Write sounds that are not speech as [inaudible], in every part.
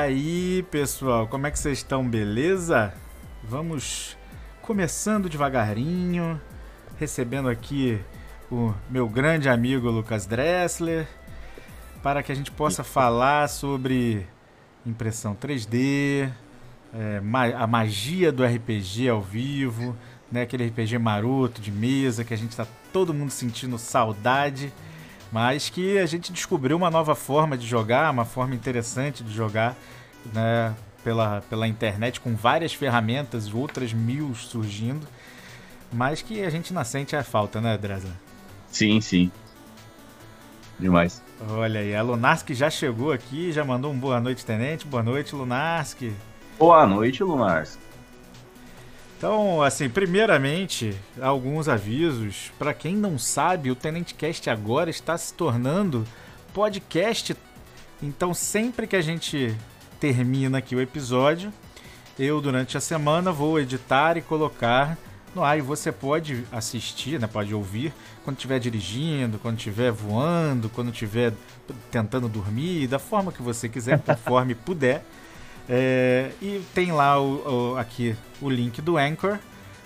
aí, pessoal, como é que vocês estão? Beleza? Vamos começando devagarinho, recebendo aqui o meu grande amigo Lucas Dressler, para que a gente possa falar sobre impressão 3D, é, a magia do RPG ao vivo, né? aquele RPG maroto de mesa que a gente está todo mundo sentindo saudade mas que a gente descobriu uma nova forma de jogar, uma forma interessante de jogar, né, pela, pela internet, com várias ferramentas, outras mil surgindo, mas que a gente não sente a falta, né, Dresler? Sim, sim. Demais. Olha aí, a Lunarski já chegou aqui, já mandou um boa noite, tenente. Boa noite, Lunarski. Boa noite, Lunarski. Então, assim, primeiramente, alguns avisos. Para quem não sabe, o Tenente Cast agora está se tornando podcast. Então, sempre que a gente termina aqui o episódio, eu durante a semana vou editar e colocar no ar e você pode assistir, né, pode ouvir quando estiver dirigindo, quando estiver voando, quando estiver tentando dormir, da forma que você quiser, [laughs] conforme puder. É, e tem lá o, o, aqui o link do Anchor,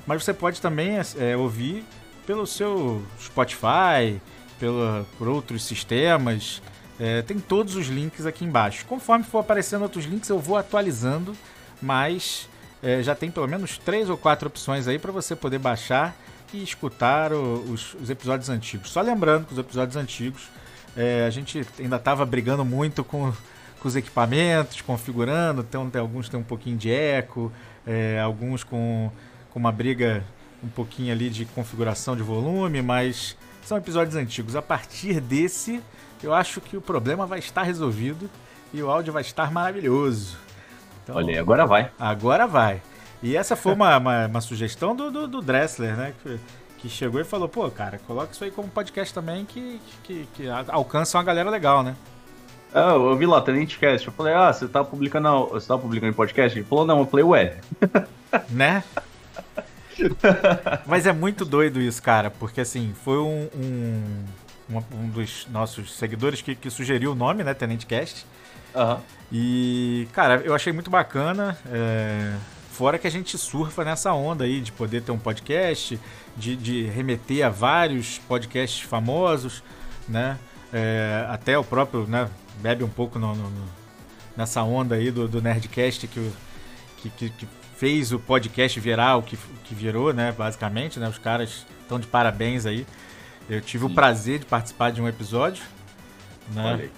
mas você pode também é, ouvir pelo seu Spotify, pelo, por outros sistemas. É, tem todos os links aqui embaixo. Conforme for aparecendo outros links, eu vou atualizando, mas é, já tem pelo menos três ou quatro opções aí para você poder baixar e escutar o, os, os, episódios antigos. Só lembrando que os episódios antigos é, a gente ainda estava brigando muito com com os equipamentos, configurando. Então, tem, alguns têm um pouquinho de eco, é, alguns com, com uma briga um pouquinho ali de configuração de volume, mas são episódios antigos. A partir desse, eu acho que o problema vai estar resolvido e o áudio vai estar maravilhoso. Então, Olha agora vai. Agora vai. E essa foi uma, uma, uma sugestão do, do, do, Dressler, né? Que, que, chegou e falou, pô, cara, coloca isso aí como podcast também que, que, que alcança uma galera legal, né? Ah, eu vi lá, Tenente Cast. Eu falei, ah, você tá publicando, você tá publicando em podcast? Ele falou, não, eu falei, ué. [laughs] Né? Mas é muito doido isso, cara, porque assim, foi um, um, um dos nossos seguidores que, que, sugeriu o nome, né, Tenente Cast. Uhum. E, cara, eu achei muito bacana. É... Fora que a gente surfa nessa onda aí de poder ter um podcast, de, de remeter a vários podcasts famosos, né? É, até o próprio, né? Bebe um pouco no, no, nessa onda aí do, do Nerdcast que, que, que, fez o podcast virar o que, que virou, né? Basicamente, né? Os caras estão de parabéns aí. Eu tive Sim. o prazer de participar de um episódio, né?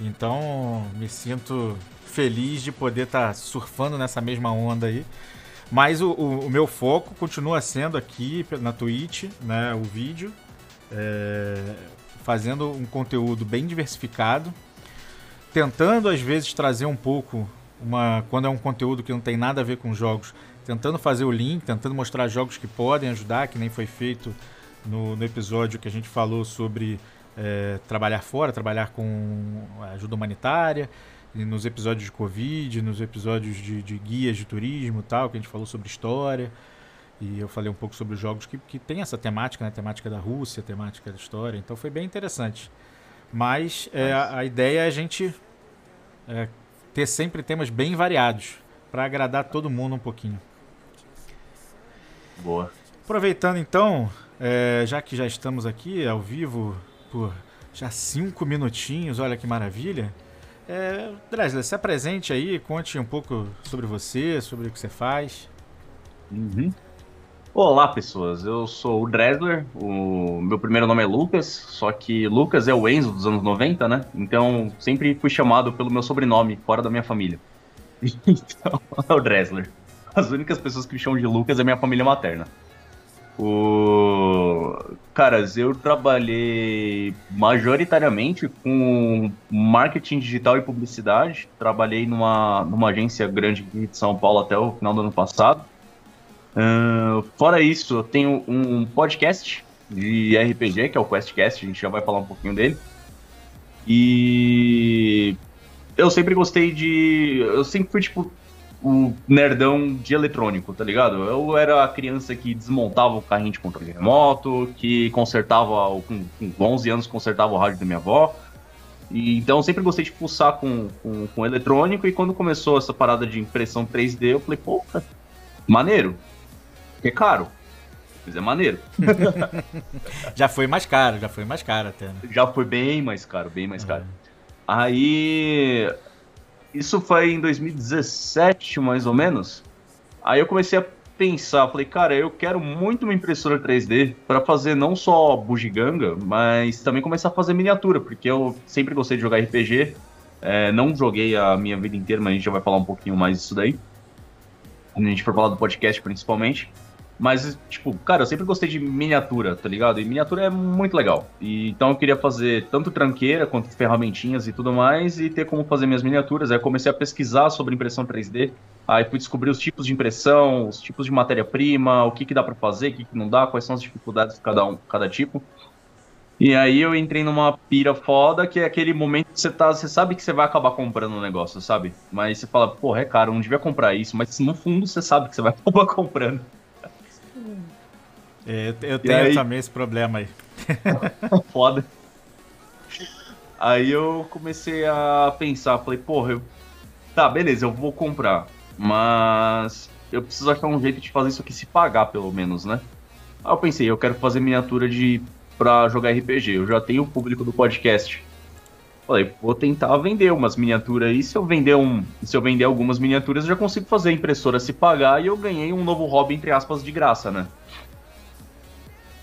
Então, me sinto feliz de poder estar tá surfando nessa mesma onda aí. Mas o, o, o, meu foco continua sendo aqui na Twitch, né? O vídeo. É, fazendo um conteúdo bem diversificado tentando às vezes trazer um pouco uma quando é um conteúdo que não tem nada a ver com jogos, tentando fazer o link, tentando mostrar jogos que podem ajudar, que nem foi feito no, no episódio que a gente falou sobre é, trabalhar fora, trabalhar com ajuda humanitária, nos episódios de Covid, nos episódios de, de guias de turismo tal, que a gente falou sobre história. E eu falei um pouco sobre os jogos que, que tem essa temática, né? temática da Rússia, temática da história. Então foi bem interessante. Mas é, a, a, ideia é a gente é, ter sempre temas bem variados para agradar todo mundo um pouquinho. Boa. Aproveitando então, é, já que já estamos aqui ao vivo por já cinco minutinhos, olha que maravilha. É, Dresler, se apresente aí, conte um pouco sobre você, sobre o que você faz. Uhum. Olá, pessoas. Eu sou o Dresler. O meu primeiro nome é Lucas, só que Lucas é o Enzo dos anos 90, né? Então sempre fui chamado pelo meu sobrenome, fora da minha família. [laughs] Então, é o Dresler. As únicas pessoas que me chamam de Lucas é minha família materna. O... Caras, eu trabalhei majoritariamente com marketing digital e publicidade. Trabalhei numa, numa agência grande de São Paulo até o final do ano passado. Uh, fora isso, eu tenho um podcast de RPG, que é o QuestCast, a gente já vai falar um pouquinho dele. E eu sempre gostei de. Eu sempre fui, tipo, o nerdão de eletrônico, tá ligado? Eu era a criança que desmontava o carrinho de controle remoto, que consertava, com, com 11 anos, consertava o rádio da minha avó. E, então eu sempre gostei de pulsar com, com, com eletrônico, e quando começou essa parada de impressão 3D, eu falei, pô, maneiro. Que é caro. Mas é maneiro. [laughs] já foi mais caro, já foi mais caro até. Né? Já foi bem mais caro, bem mais caro. Aí. Isso foi em 2017, mais ou menos. Aí eu comecei a pensar, falei, cara, eu quero muito uma impressora 3D para fazer não só bugiganga, mas também começar a fazer miniatura, porque eu sempre gostei de jogar RPG. É, não joguei a minha vida inteira, mas a gente já vai falar um pouquinho mais disso daí. Quando a gente for falar do podcast, principalmente. Mas, tipo, cara, eu sempre gostei de miniatura, tá ligado? E miniatura é muito legal. E, então eu queria fazer tanto tranqueira quanto ferramentinhas e tudo mais e ter como fazer minhas miniaturas. Aí eu comecei a pesquisar sobre impressão 3D. Aí fui descobrir os tipos de impressão, os tipos de matéria-prima, o que, que dá para fazer, o que, que não dá, quais são as dificuldades de cada um, cada tipo. E aí eu entrei numa pira foda, que é aquele momento que você tá, você sabe que você vai acabar comprando um negócio, sabe? Mas você fala, porra, é caro, não devia comprar isso, mas no fundo você sabe que você vai [laughs] acabar comprando. É, eu tenho aí... também esse problema aí. [laughs] Foda. Aí eu comecei a pensar, falei, porra, eu... tá, beleza, eu vou comprar, mas eu preciso achar um jeito de fazer isso aqui se pagar, pelo menos, né? Aí eu pensei, eu quero fazer miniatura de pra jogar RPG, eu já tenho o público do podcast. Falei, vou tentar vender umas miniaturas aí. Se eu vender um, se eu vender algumas miniaturas, eu já consigo fazer a impressora se pagar e eu ganhei um novo hobby entre aspas de graça, né?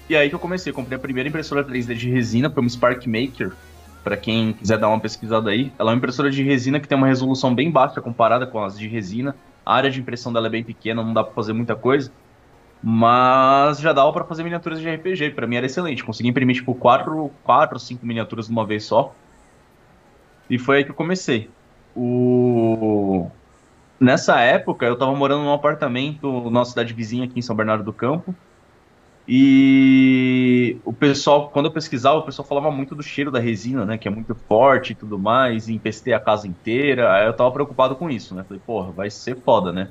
E aí que eu comecei, comprei a primeira impressora 3D de resina, foi uma Spark Maker. Para quem quiser dar uma pesquisada aí, ela é uma impressora de resina que tem uma resolução bem baixa comparada com as de resina. A área de impressão dela é bem pequena, não dá para fazer muita coisa. Mas já dava para fazer miniaturas de RPG, para mim era excelente. Consegui imprimir tipo 4, 4 5 miniaturas de uma vez só. E foi aí que eu comecei. O... Nessa época, eu tava morando num apartamento na cidade vizinha aqui em São Bernardo do Campo. E o pessoal, quando eu pesquisava, o pessoal falava muito do cheiro da resina, né? Que é muito forte e tudo mais, e empestei a casa inteira. Aí eu tava preocupado com isso, né? Falei, porra, vai ser foda, né?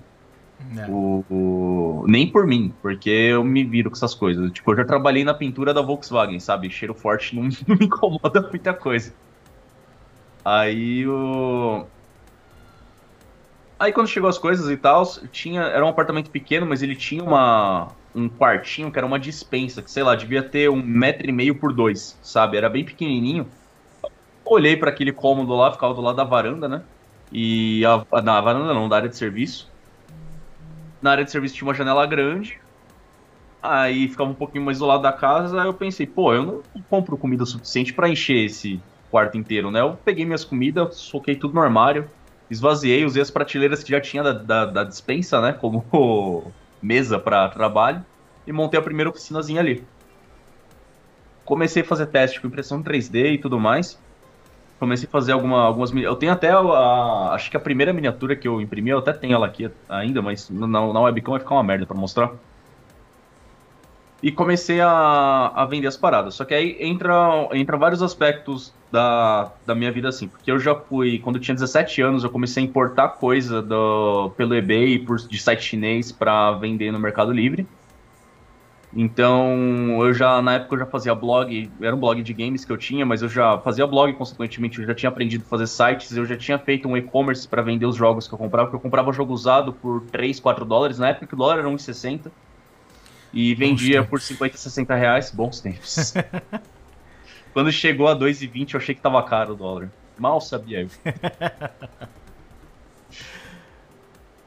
É. O, o, Nem por mim, porque eu me viro com essas coisas. Tipo, eu já trabalhei na pintura da Volkswagen, sabe? Cheiro forte não, [laughs] não me incomoda muita coisa. Aí o. Aí quando chegou as coisas e tal, tinha. Era um apartamento pequeno, mas ele tinha uma, um quartinho que era uma dispensa, que sei lá, devia ter um metro e meio por dois, sabe? Era bem pequenininho. Olhei para aquele cômodo lá, ficava do lado da varanda, né? E a, na varanda não, da área de serviço. Na área de serviço tinha uma janela grande. Aí ficava um pouquinho mais do lado da casa. Aí eu pensei, pô, eu não compro comida suficiente para encher esse quarto inteiro, né? Eu peguei minhas comidas, soquei tudo no armário, esvaziei, usei as prateleiras que já tinha da, da, da dispensa, né? Como [laughs] mesa para trabalho e montei a primeira oficinazinha ali. Comecei a fazer teste com impressão 3D e tudo mais. Comecei a fazer alguma, algumas. Eu tenho até a, Acho que a primeira miniatura que eu imprimi, eu até tenho ela aqui ainda, mas na, na webcam vai ficar uma merda para mostrar. E comecei a, a vender as paradas. Só que aí entra, entra vários aspectos da, da minha vida assim. Porque eu já fui, quando eu tinha 17 anos, eu comecei a importar coisa do, pelo eBay por, de site chinês para vender no Mercado Livre. Então, eu já, na época, eu já fazia blog, era um blog de games que eu tinha, mas eu já fazia blog, consequentemente, eu já tinha aprendido a fazer sites, eu já tinha feito um e-commerce para vender os jogos que eu comprava, porque eu comprava jogo usado por 3, 4 dólares, na época o dólar era 1,60, e vendia por 50, 60 reais, bons tempos. [laughs] Quando chegou a 2,20 eu achei que tava caro o dólar. Mal sabia eu. [laughs]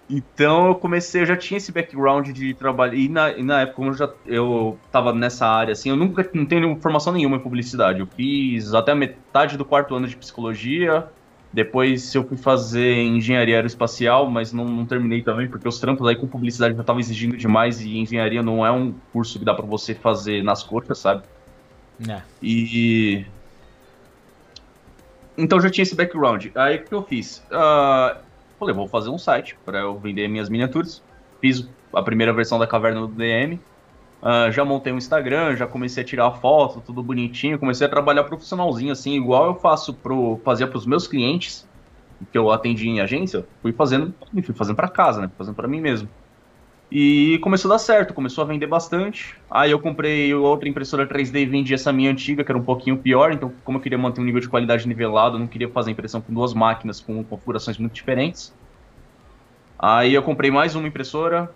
Então eu comecei, eu já tinha esse background de trabalho. E na, e na época, como eu já eu tava nessa área, assim, eu nunca não tenho formação nenhuma em publicidade. Eu fiz até a metade do quarto ano de psicologia. Depois eu fui fazer engenharia aeroespacial, mas não, não terminei também, porque os trampos aí com publicidade já estavam exigindo demais e engenharia não é um curso que dá para você fazer nas coxas, sabe? É. E. Então já tinha esse background. Aí o que eu fiz? Uh, falei, vou fazer um site para eu vender minhas miniaturas. Fiz a primeira versão da caverna do DM. Uh, já montei um Instagram, já comecei a tirar foto, tudo bonitinho. Comecei a trabalhar profissionalzinho, assim, igual eu faço pro, fazia para os meus clientes, que eu atendi em agência. Fui fazendo, fui fazendo para casa, né? Fazendo para mim mesmo. E começou a dar certo, começou a vender bastante. Aí eu comprei outra impressora 3D e vendi essa minha antiga, que era um pouquinho pior. Então, como eu queria manter um nível de qualidade nivelado, eu não queria fazer impressão com duas máquinas com configurações muito diferentes. Aí eu comprei mais uma impressora.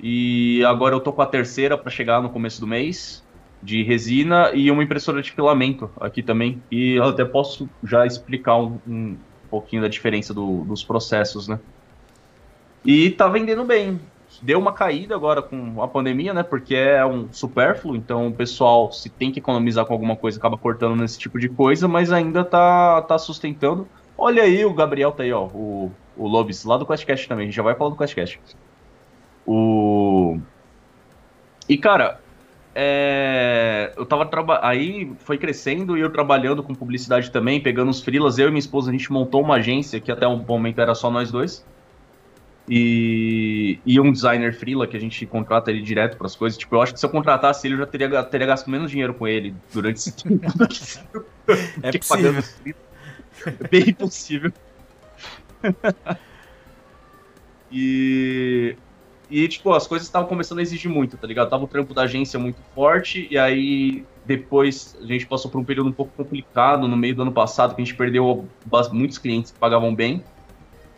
E agora eu tô com a terceira para chegar no começo do mês, de resina, e uma impressora de filamento aqui também. E eu até posso já explicar um, um pouquinho da diferença do, dos processos, né? E tá vendendo bem deu uma caída agora com a pandemia, né? Porque é um supérfluo, então o pessoal, se tem que economizar com alguma coisa, acaba cortando nesse tipo de coisa, mas ainda tá, tá sustentando. Olha aí, o Gabriel tá aí, ó, o, o Lobis, lá do QuestCast também, a gente já vai falar do QuestCast. O... E, cara, é... eu tava trabalhando. Aí foi crescendo e eu trabalhando com publicidade também, pegando os frilas. Eu e minha esposa, a gente montou uma agência que até um momento era só nós dois e, e um designer freela que a gente contrata ele direto para as coisas. Tipo, eu acho que se eu contratasse ele, eu já teria, teria gasto menos dinheiro com ele durante esse tempo. é possível. É bem possível. [laughs] e, e, tipo, as coisas estavam começando a exigir muito, tá ligado? Tava o trampo da agência muito forte, e aí depois a gente passou por um período um pouco complicado no meio do ano passado, que a gente perdeu muitos clientes que pagavam bem.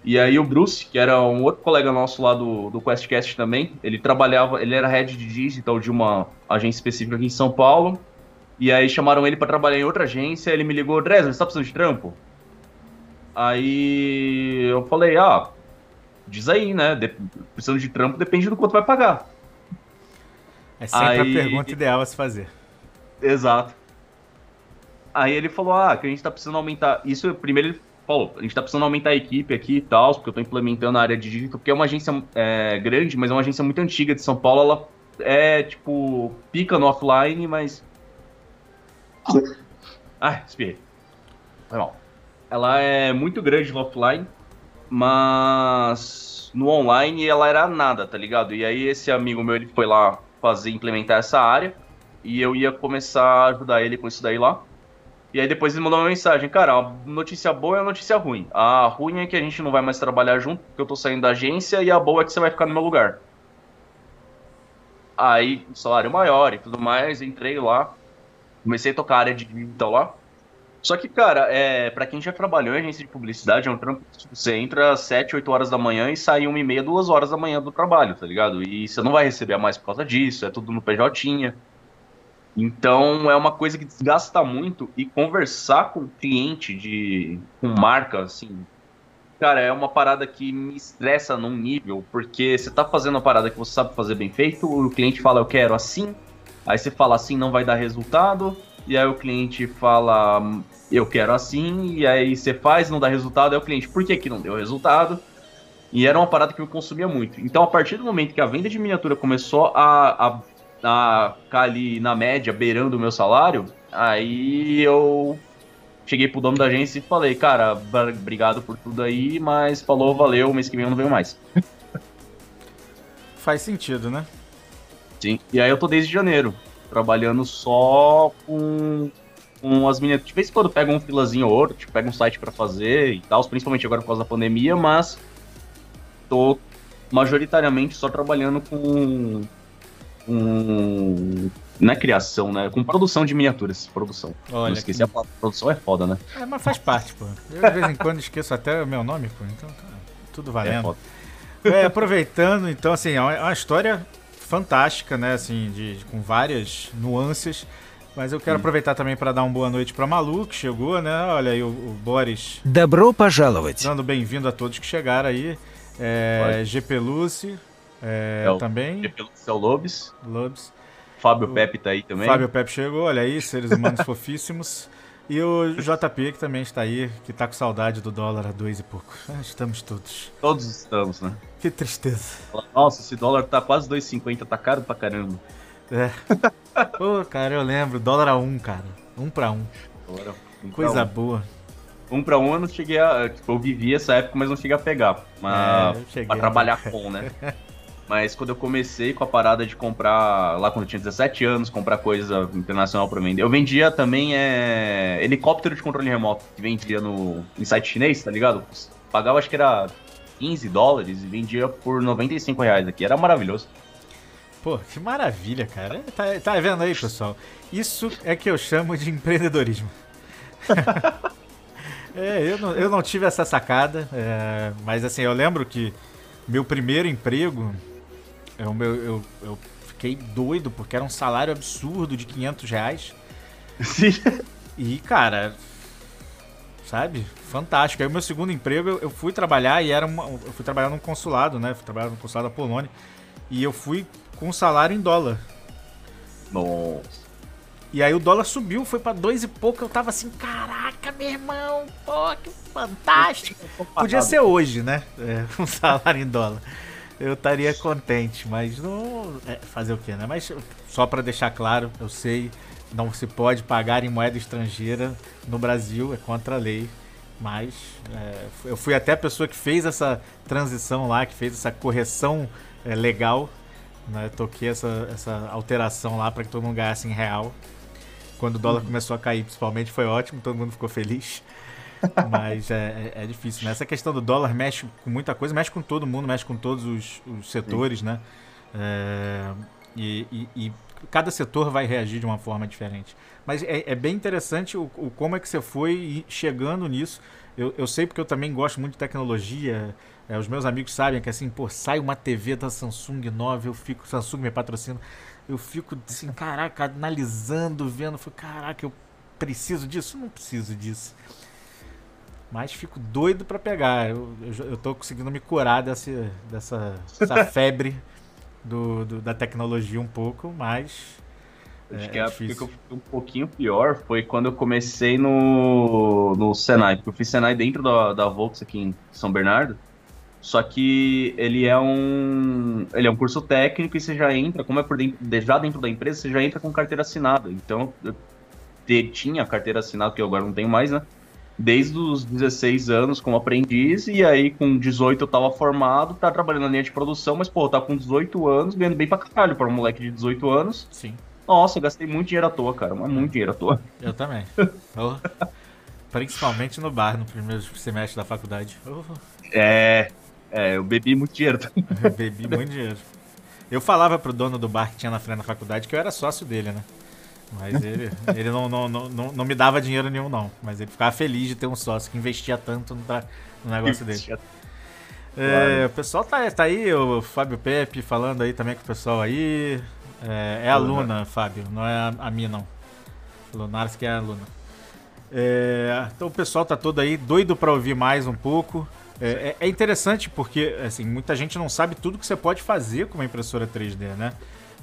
E aí o Bruce, que era um outro colega nosso lá do, do QuestCast também, ele trabalhava, ele era head de digital de uma agência específica aqui em São Paulo. E aí chamaram ele para trabalhar em outra agência, ele me ligou, Dresler, você tá precisando de trampo? Aí eu falei, ah, diz aí, né? De, precisando de trampo depende do quanto vai pagar. É sempre aí... a pergunta ideal a se fazer. Exato. Aí ele falou, ah, que a gente tá precisando aumentar. Isso, primeiro ele Paulo, a gente tá precisando aumentar a equipe aqui e tal, porque eu tô implementando a área de digital, porque é uma agência é, grande, mas é uma agência muito antiga de São Paulo. Ela é, tipo, pica no offline, mas. Ah, espirrei. Foi mal. Ela é muito grande no offline, mas no online ela era nada, tá ligado? E aí esse amigo meu, ele foi lá fazer, implementar essa área, e eu ia começar a ajudar ele com isso daí lá. E aí depois ele mandou uma mensagem, cara, a notícia boa é a notícia ruim. A ruim é que a gente não vai mais trabalhar junto, porque eu tô saindo da agência, e a boa é que você vai ficar no meu lugar. Aí, salário maior e tudo mais, entrei lá, comecei a tocar a área de digital lá. Só que, cara, é, para quem já trabalhou em agência de publicidade, é um trampo tipo, você entra às 7, 8 horas da manhã e sai 1 e meia, 2 horas da manhã do trabalho, tá ligado? E você não vai receber a mais por causa disso, é tudo no PJ. Então é uma coisa que desgasta muito e conversar com cliente de com marca assim, cara, é uma parada que me estressa num nível, porque você tá fazendo uma parada que você sabe fazer bem feito, o cliente fala eu quero assim, aí você fala assim não vai dar resultado, e aí o cliente fala eu quero assim, e aí você faz não dá resultado, aí o cliente, por que que não deu resultado? E era uma parada que me consumia muito. Então, a partir do momento que a venda de miniatura começou a, a a ficar ali na média, beirando o meu salário, aí eu cheguei pro dono da agência e falei, cara, obrigado por tudo aí, mas falou, valeu, mês que vem eu não venho mais. Faz sentido, né? Sim. E aí eu tô desde janeiro, trabalhando só com, com as miniaturas. De vez em quando pega um filazinho ou outro, tipo, pega um site para fazer e tal, principalmente agora por causa da pandemia, mas tô majoritariamente só trabalhando com com. Não é criação, né? Com produção de miniaturas. Produção. Olha, Não esqueci que... a palavra. Produção é foda, né? É, mas faz parte, pô. Eu de vez em quando esqueço até o meu nome, pô. Então tá tudo valendo. É, é aproveitando, então, assim, é uma história fantástica, né? Assim, de, de com várias nuances. Mas eu quero hum. aproveitar também para dar uma boa noite para Malu, que chegou, né? Olha aí o, o Boris. Добро пожаловать. Dando bem-vindo a todos que chegaram aí. É, GP Lucy, é, é o, também. Seu Lobes. Lobes. Fábio o, Pepe tá aí também. Fábio Pepe chegou, olha aí, seres humanos [laughs] fofíssimos. E o JP que também está aí, que tá com saudade do dólar a dois e pouco. Ah, estamos todos. Todos estamos, né? Que tristeza. Nossa, esse dólar tá quase 2,50, tá caro pra caramba. É. [laughs] Pô, cara, eu lembro, dólar a um, cara. Um pra um. um Coisa um. boa. Um pra um eu não cheguei a. Tipo, eu vivi essa época, mas não cheguei a pegar. Mas é, cheguei, pra trabalhar com, né? [laughs] Mas quando eu comecei com a parada de comprar, lá quando eu tinha 17 anos, comprar coisa internacional para vender, eu vendia também é, helicóptero de controle remoto, que vendia no em site chinês, tá ligado? Pagava acho que era 15 dólares e vendia por 95 reais aqui. Era maravilhoso. Pô, que maravilha, cara. Tá, tá vendo aí, pessoal? Isso é que eu chamo de empreendedorismo. [laughs] é, eu não, eu não tive essa sacada, é, mas assim, eu lembro que meu primeiro emprego, eu, meu, eu, eu fiquei doido porque era um salário absurdo de 500 reais. Sim. E, cara, sabe? Fantástico. Aí o meu segundo emprego, eu, eu fui trabalhar e era uma, eu fui trabalhar num consulado, né? Fui trabalhar no consulado da Polônia. E eu fui com salário em dólar. Nossa. E aí o dólar subiu, foi para dois e pouco. Eu tava assim, caraca, meu irmão, pô, que fantástico. Podia ser hoje, né? [laughs] É, um salário em dólar. Eu estaria contente, mas não. É, fazer o quê, né? Mas só para deixar claro, eu sei, não se pode pagar em moeda estrangeira no Brasil, é contra a lei. Mas é, eu fui até a pessoa que fez essa transição lá, que fez essa correção é, legal né? Toquei essa, essa alteração lá para que todo mundo ganhasse em real. Quando o dólar uhum. começou a cair, principalmente, foi ótimo, todo mundo ficou feliz. [laughs] Mas é, é, é, difícil, né? Essa questão do dólar mexe com muita coisa, mexe com todo mundo, mexe com todos os, os setores, Sim. né? É, e, e, e, cada setor vai reagir de uma forma diferente. Mas é, é bem interessante o, o, como é que você foi chegando nisso. Eu, eu sei porque eu também gosto muito de tecnologia, é, os meus amigos sabem que assim, pô, sai uma TV da Samsung nova, eu fico, Samsung me patrocina, eu fico assim, caraca, analisando, vendo, fico, caraca, eu preciso disso? Não preciso disso. Mas fico doido para pegar. Eu, eu, eu, tô conseguindo me curar dessa, dessa, [laughs] dessa febre do, do, da tecnologia um pouco, mas. Acho é, que a época que eu fiquei um pouquinho pior foi quando eu comecei no, no Senai, porque eu fiz Senai dentro da, da Volks aqui em São Bernardo. Só que ele é um ele é um curso técnico e você já entra, como é por dentro, já dentro da empresa, você já entra com carteira assinada. Então, eu tinha carteira assinada, que eu agora não tenho mais, né? Desde os 16 anos como aprendiz, e aí com 18 eu tava formado, tá trabalhando na linha de produção, mas, pô, tá com 18 anos, ganhando bem pra caralho para um moleque de 18 anos. Sim. Nossa, eu gastei muito dinheiro à toa, cara, mas muito dinheiro à toa. Eu também. [laughs] Principalmente no bar, no primeiro semestre da faculdade. É, é, eu bebi muito dinheiro. Eu [laughs] bebi muito dinheiro. Eu falava pro dono do bar que tinha na frente da faculdade que eu era sócio dele, né? Mas ele, ele não, não, não, não, não me dava dinheiro nenhum, não. Mas ele ficava feliz de ter um sócio que investia tanto no, no negócio dele. É, o pessoal tá, tá aí, o Fábio Pepe falando aí também com o pessoal aí. É, é a Luna, Fábio, não é a, a mim, não. Lunares que é a Luna. É, então o pessoal tá todo aí doido para ouvir mais um pouco. É, é, é, interessante porque assim, muita gente não sabe tudo que você pode fazer com uma impressora 3D, né?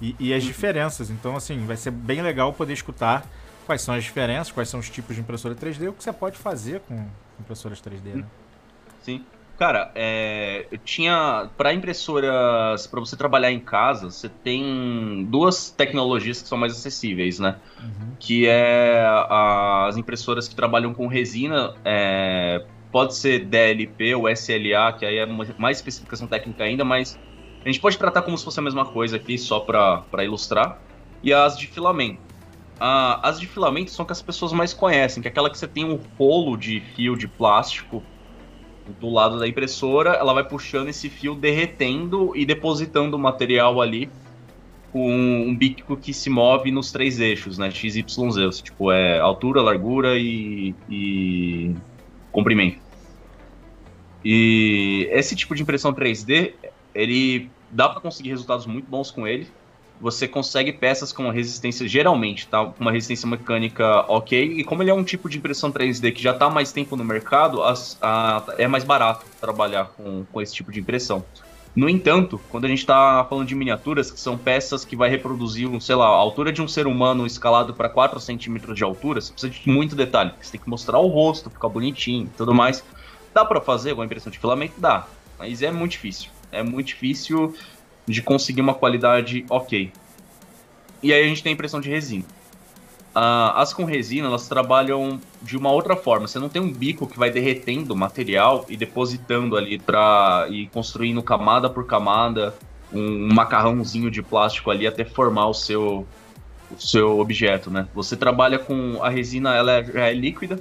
E, e, as diferenças. Então, assim, vai ser bem legal poder escutar quais são as diferenças, quais são os tipos de impressora 3D, o que você pode fazer com impressoras 3D, né? Sim. Cara, é, eu tinha. Para impressoras, para você trabalhar em casa, você tem duas tecnologias que são mais acessíveis, né? Uhum. Que é as impressoras que trabalham com resina. É, pode ser DLP ou SLA, que aí é uma, mais especificação técnica ainda, mas a gente pode tratar como se fosse a mesma coisa aqui, só para ilustrar. E as de filamento. Ah, as de filamento são que as pessoas mais conhecem, que é aquela que você tem um rolo de fio de plástico do lado da impressora, ela vai puxando esse fio, derretendo e depositando o material ali com um bico que se move nos três eixos, né? X, Y, Z. Tipo, é altura, largura e, e comprimento. E esse tipo de impressão 3D, ele dá para conseguir resultados muito bons com ele. Você consegue peças com resistência, geralmente, tá? Com uma resistência mecânica ok. E como ele é um tipo de impressão 3D que já está há mais tempo no mercado, as, a, é mais barato trabalhar com, com esse tipo de impressão. No entanto, quando a gente está falando de miniaturas, que são peças que vai reproduzir, sei lá, a altura de um ser humano escalado para 4 centímetros de altura, você precisa de muito detalhe. Você tem que mostrar o rosto, ficar bonitinho e tudo mais. Dá para fazer com a impressão de filamento? Dá, mas é muito difícil. É muito difícil de conseguir uma qualidade ok. E aí a gente tem a impressão de resina. Uh, as com resina, elas trabalham de uma outra forma. Você não tem um bico que vai derretendo o material e depositando ali para ir construindo camada por camada um, macarrãozinho de plástico ali até formar o seu o seu objeto, né? Você trabalha com a resina, ela é, é líquida,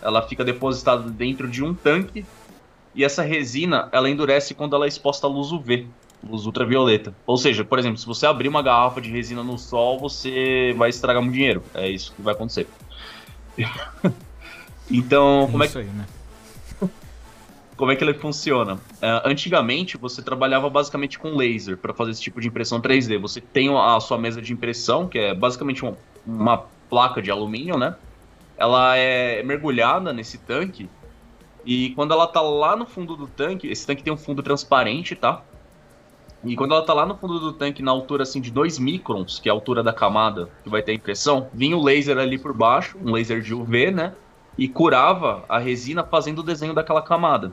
ela fica depositada dentro de um tanque E essa resina, ela endurece quando ela é exposta à luz UV, luz ultravioleta. Ou seja, por exemplo, se você abrir uma garrafa de resina no sol, você vai estragar muito dinheiro. É isso que vai acontecer. [laughs] então, como é, que... Aí, né? [laughs] como é que ele funciona? Uh, antigamente, você trabalhava basicamente com laser para fazer esse tipo de impressão 3D. Você tem a sua mesa de impressão, que é basicamente uma, uma placa de alumínio, né? Ela é mergulhada nesse tanque e quando ela tá lá no fundo do tanque, esse tanque tem um fundo transparente, tá? E quando ela tá lá no fundo do tanque, na altura assim de 2 microns, que é a altura da camada que vai ter a impressão, vinha o laser ali por baixo, um laser de UV, né? E curava a resina fazendo o desenho daquela camada.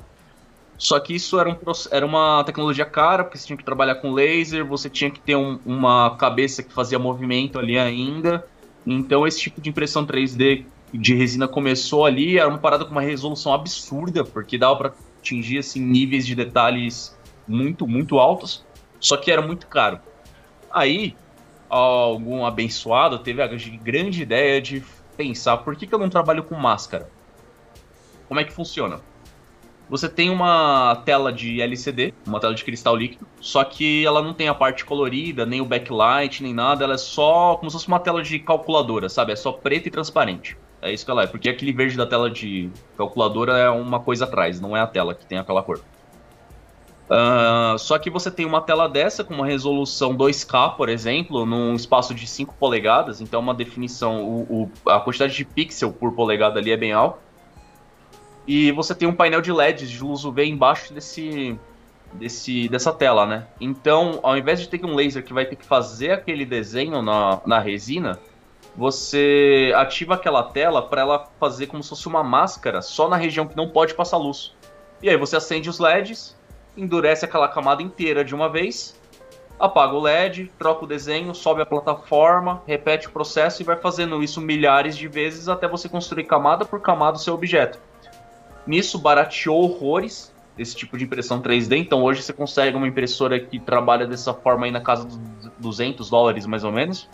Só que isso era, um, era uma tecnologia cara, porque você tinha que trabalhar com laser, você tinha que ter um, uma cabeça que fazia movimento ali ainda. Então esse tipo de impressão 3D de resina começou ali, era uma parada com uma resolução absurda, porque dava para atingir assim, níveis de detalhes muito, muito altos, só que era muito caro. Aí, algum abençoado teve a grande ideia de pensar, por que, que eu não trabalho com máscara? Como é que funciona? Você tem uma tela de LCD, uma tela de cristal líquido, só que ela não tem a parte colorida, nem o backlight, nem nada, ela é só como se fosse uma tela de calculadora, sabe? É só preta e transparente. É isso que ela é, porque aquele verde da tela de calculadora é uma coisa atrás, não é a tela que tem aquela cor. Uh, só que você tem uma tela dessa com uma resolução 2K, por exemplo, num espaço de 5 polegadas, então uma definição, o, o, a quantidade de pixel por polegada ali é bem alta. E você tem um painel de LEDs de luz UV embaixo desse, desse, dessa tela, né? Então, ao invés de ter um laser que vai ter que fazer aquele desenho na, na resina, você ativa aquela tela para ela fazer como se fosse uma máscara só na região que não pode passar luz. E aí você acende os LEDs, endurece aquela camada inteira de uma vez, apaga o LED, troca o desenho, sobe a plataforma, repete o processo e vai fazendo isso milhares de vezes até você construir camada por camada o seu objeto. Nisso barateou horrores esse tipo de impressão 3D, então hoje você consegue uma impressora que trabalha dessa forma aí na casa dos 200 dólares mais ou menos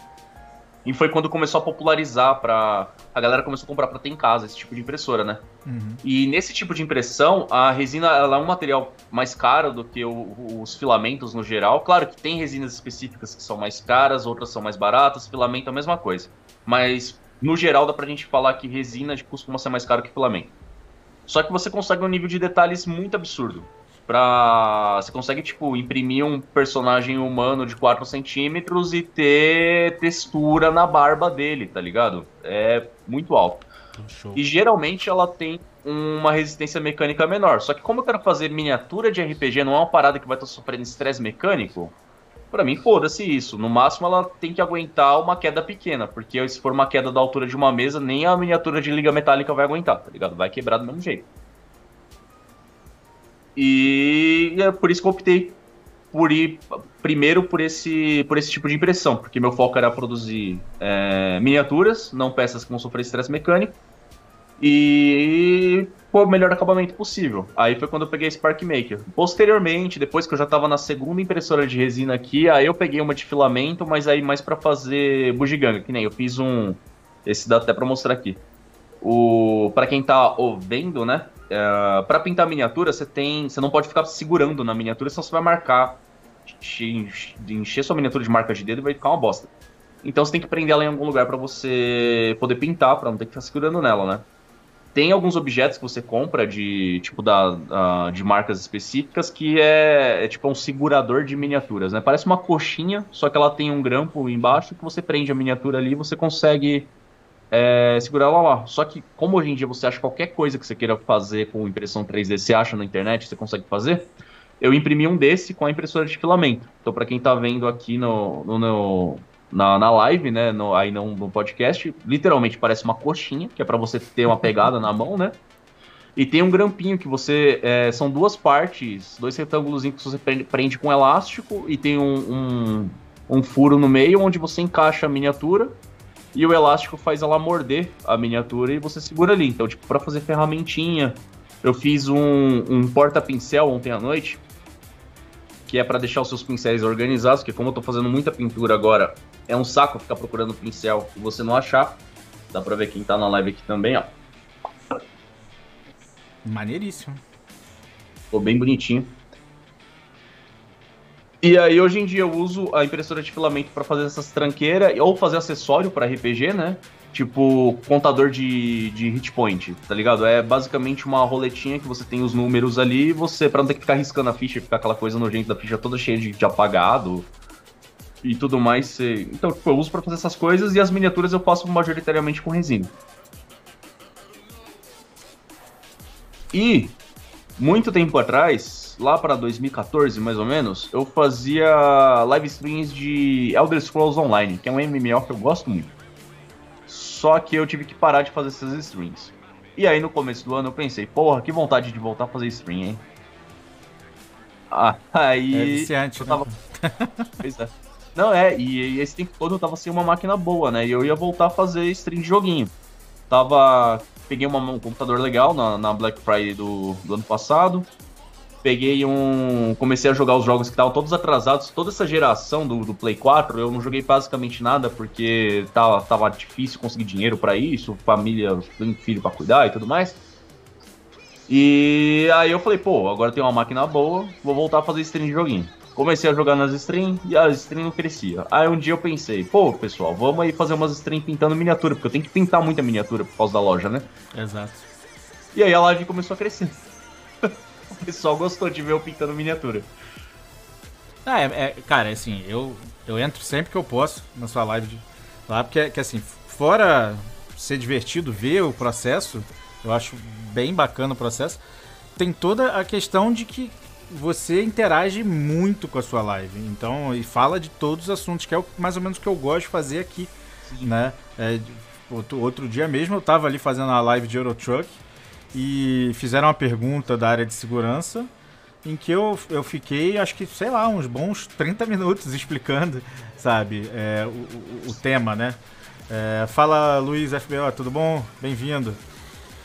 e foi quando começou a popularizar para a galera começou a comprar para ter em casa esse tipo de impressora, né? Uhum. E nesse tipo de impressão, a resina ela é um material mais caro do que o, os filamentos no geral. Claro que tem resinas específicas que são mais caras, outras são mais baratas, filamento é a mesma coisa. Mas no geral dá pra gente falar que resina costuma ser mais caro que filamento. Só que você consegue um nível de detalhes muito absurdo pra. Você consegue, tipo, imprimir um personagem humano de 4 centímetros e ter textura na barba dele, tá ligado? É muito alto. Show. E geralmente ela tem uma resistência mecânica menor. Só que como eu quero fazer miniatura de RPG, não é uma parada que vai estar sofrendo estresse mecânico, para mim foda-se isso. No máximo ela tem que aguentar uma queda pequena, porque se for uma queda da altura de uma mesa, nem a miniatura de liga metálica vai aguentar, tá ligado? Vai quebrar do mesmo jeito. E é por isso que eu optei por ir primeiro por esse, por esse tipo de impressão, porque meu foco era produzir é, miniaturas, não peças que vão sofrer estresse mecânico, e pô, o melhor acabamento possível. Aí foi quando eu peguei a Spark Maker. Posteriormente, depois que eu já estava na segunda impressora de resina aqui, aí eu peguei uma de filamento, mas aí mais para fazer bugiganga, que nem eu fiz um. Esse dá até para mostrar aqui. O para quem tá vendo, né? É, para pintar miniatura, você tem, você não pode ficar segurando na miniatura, senão você vai marcar, encher, sua miniatura de marca de dedo e vai ficar uma bosta. Então você tem que prender ela em algum lugar para você poder pintar, para não ter que ficar segurando nela, né? Tem alguns objetos que você compra de tipo da, de marcas específicas que é, é tipo um segurador de miniaturas, né? Parece uma coxinha, só que ela tem um grampo embaixo que você prende a miniatura ali e você consegue é, segurar ela lá. Só que, como hoje em dia você acha qualquer coisa que você queira fazer com impressão 3D, você acha na internet, você consegue fazer, eu imprimi um desse com a impressora de filamento. Então, para quem está vendo aqui no, no, no na, na live, né, no, aí no, no podcast, literalmente parece uma coxinha, que é para você ter uma pegada na mão, né? E tem um grampinho que você. É, são duas partes, dois retângulos que você prende, prende com elástico e tem um, um, um, furo no meio onde você encaixa a miniatura e o elástico faz ela morder a miniatura e você segura ali. Então, tipo, para fazer ferramentinha, eu fiz um, um porta-pincel ontem à noite, que é para deixar os seus pincéis organizados, porque como eu tô fazendo muita pintura agora, é um saco ficar procurando pincel e você não achar. Dá pra ver quem tá na live aqui também, ó. Maneiríssimo. Ficou bem bonitinho. E aí hoje em dia eu uso a impressora de filamento para fazer essas tranqueiras ou fazer acessório para RPG, né? Tipo contador de, de hit point, tá ligado? É basicamente uma roletinha que você tem os números ali, você para não ter que ficar riscando a ficha, ficar aquela coisa nojenta da ficha toda cheia de, de apagado e tudo mais. Você... Então, tipo, eu uso para fazer essas coisas e as miniaturas eu faço majoritariamente com resina. E muito tempo atrás, lá para 2014 mais ou menos, eu fazia live streams de Elder Scrolls Online, que é um MMO que eu gosto muito. Só que eu tive que parar de fazer essas streams. E aí no começo do ano eu pensei, porra, que vontade de voltar a fazer stream, hein? Ah, [laughs] aí. É viciante, eu tava... né? [laughs] pois é. Não, é, e, esse tempo todo eu tava sem uma máquina boa, né? E eu ia voltar a fazer stream de joguinho. Tava peguei uma, um computador legal na, na Black Friday do, do, ano passado. Peguei um. Comecei a jogar os jogos que estavam todos atrasados. Toda essa geração do, do, Play 4, eu não joguei basicamente nada porque tava, tava difícil conseguir dinheiro para isso, família, filho para cuidar e tudo mais. E aí eu falei, pô, agora tem uma máquina boa, vou voltar a fazer stream de joguinho. Comecei a jogar nas streams e as streams não crescia. Aí um dia eu pensei, pô, pessoal, vamos aí fazer umas streams pintando miniatura, porque eu tenho que pintar muita miniatura por causa da loja, né? Exato. E aí a live começou a crescer. [laughs] [laughs] o pessoal gostou de ver eu pintando miniatura. Ah, é, é, cara, assim, eu, eu entro sempre que eu posso na sua live de, lá, porque que, assim, fora ser divertido ver o processo, eu acho bem bacana o processo, tem toda a questão de que você interage muito com a sua live. Então, e fala de todos os assuntos, que é mais ou menos o que eu gosto de fazer aqui, Sim. né? É, outro, outro dia mesmo eu tava ali fazendo a live de Eurotruck e fizeram uma pergunta da área de segurança em que eu, eu fiquei, acho que, sei lá, uns bons 30 minutos [laughs] explicando, sabe, é, o, o, o, tema, né? É, fala, Luiz FBO, tudo bom? Bem-vindo.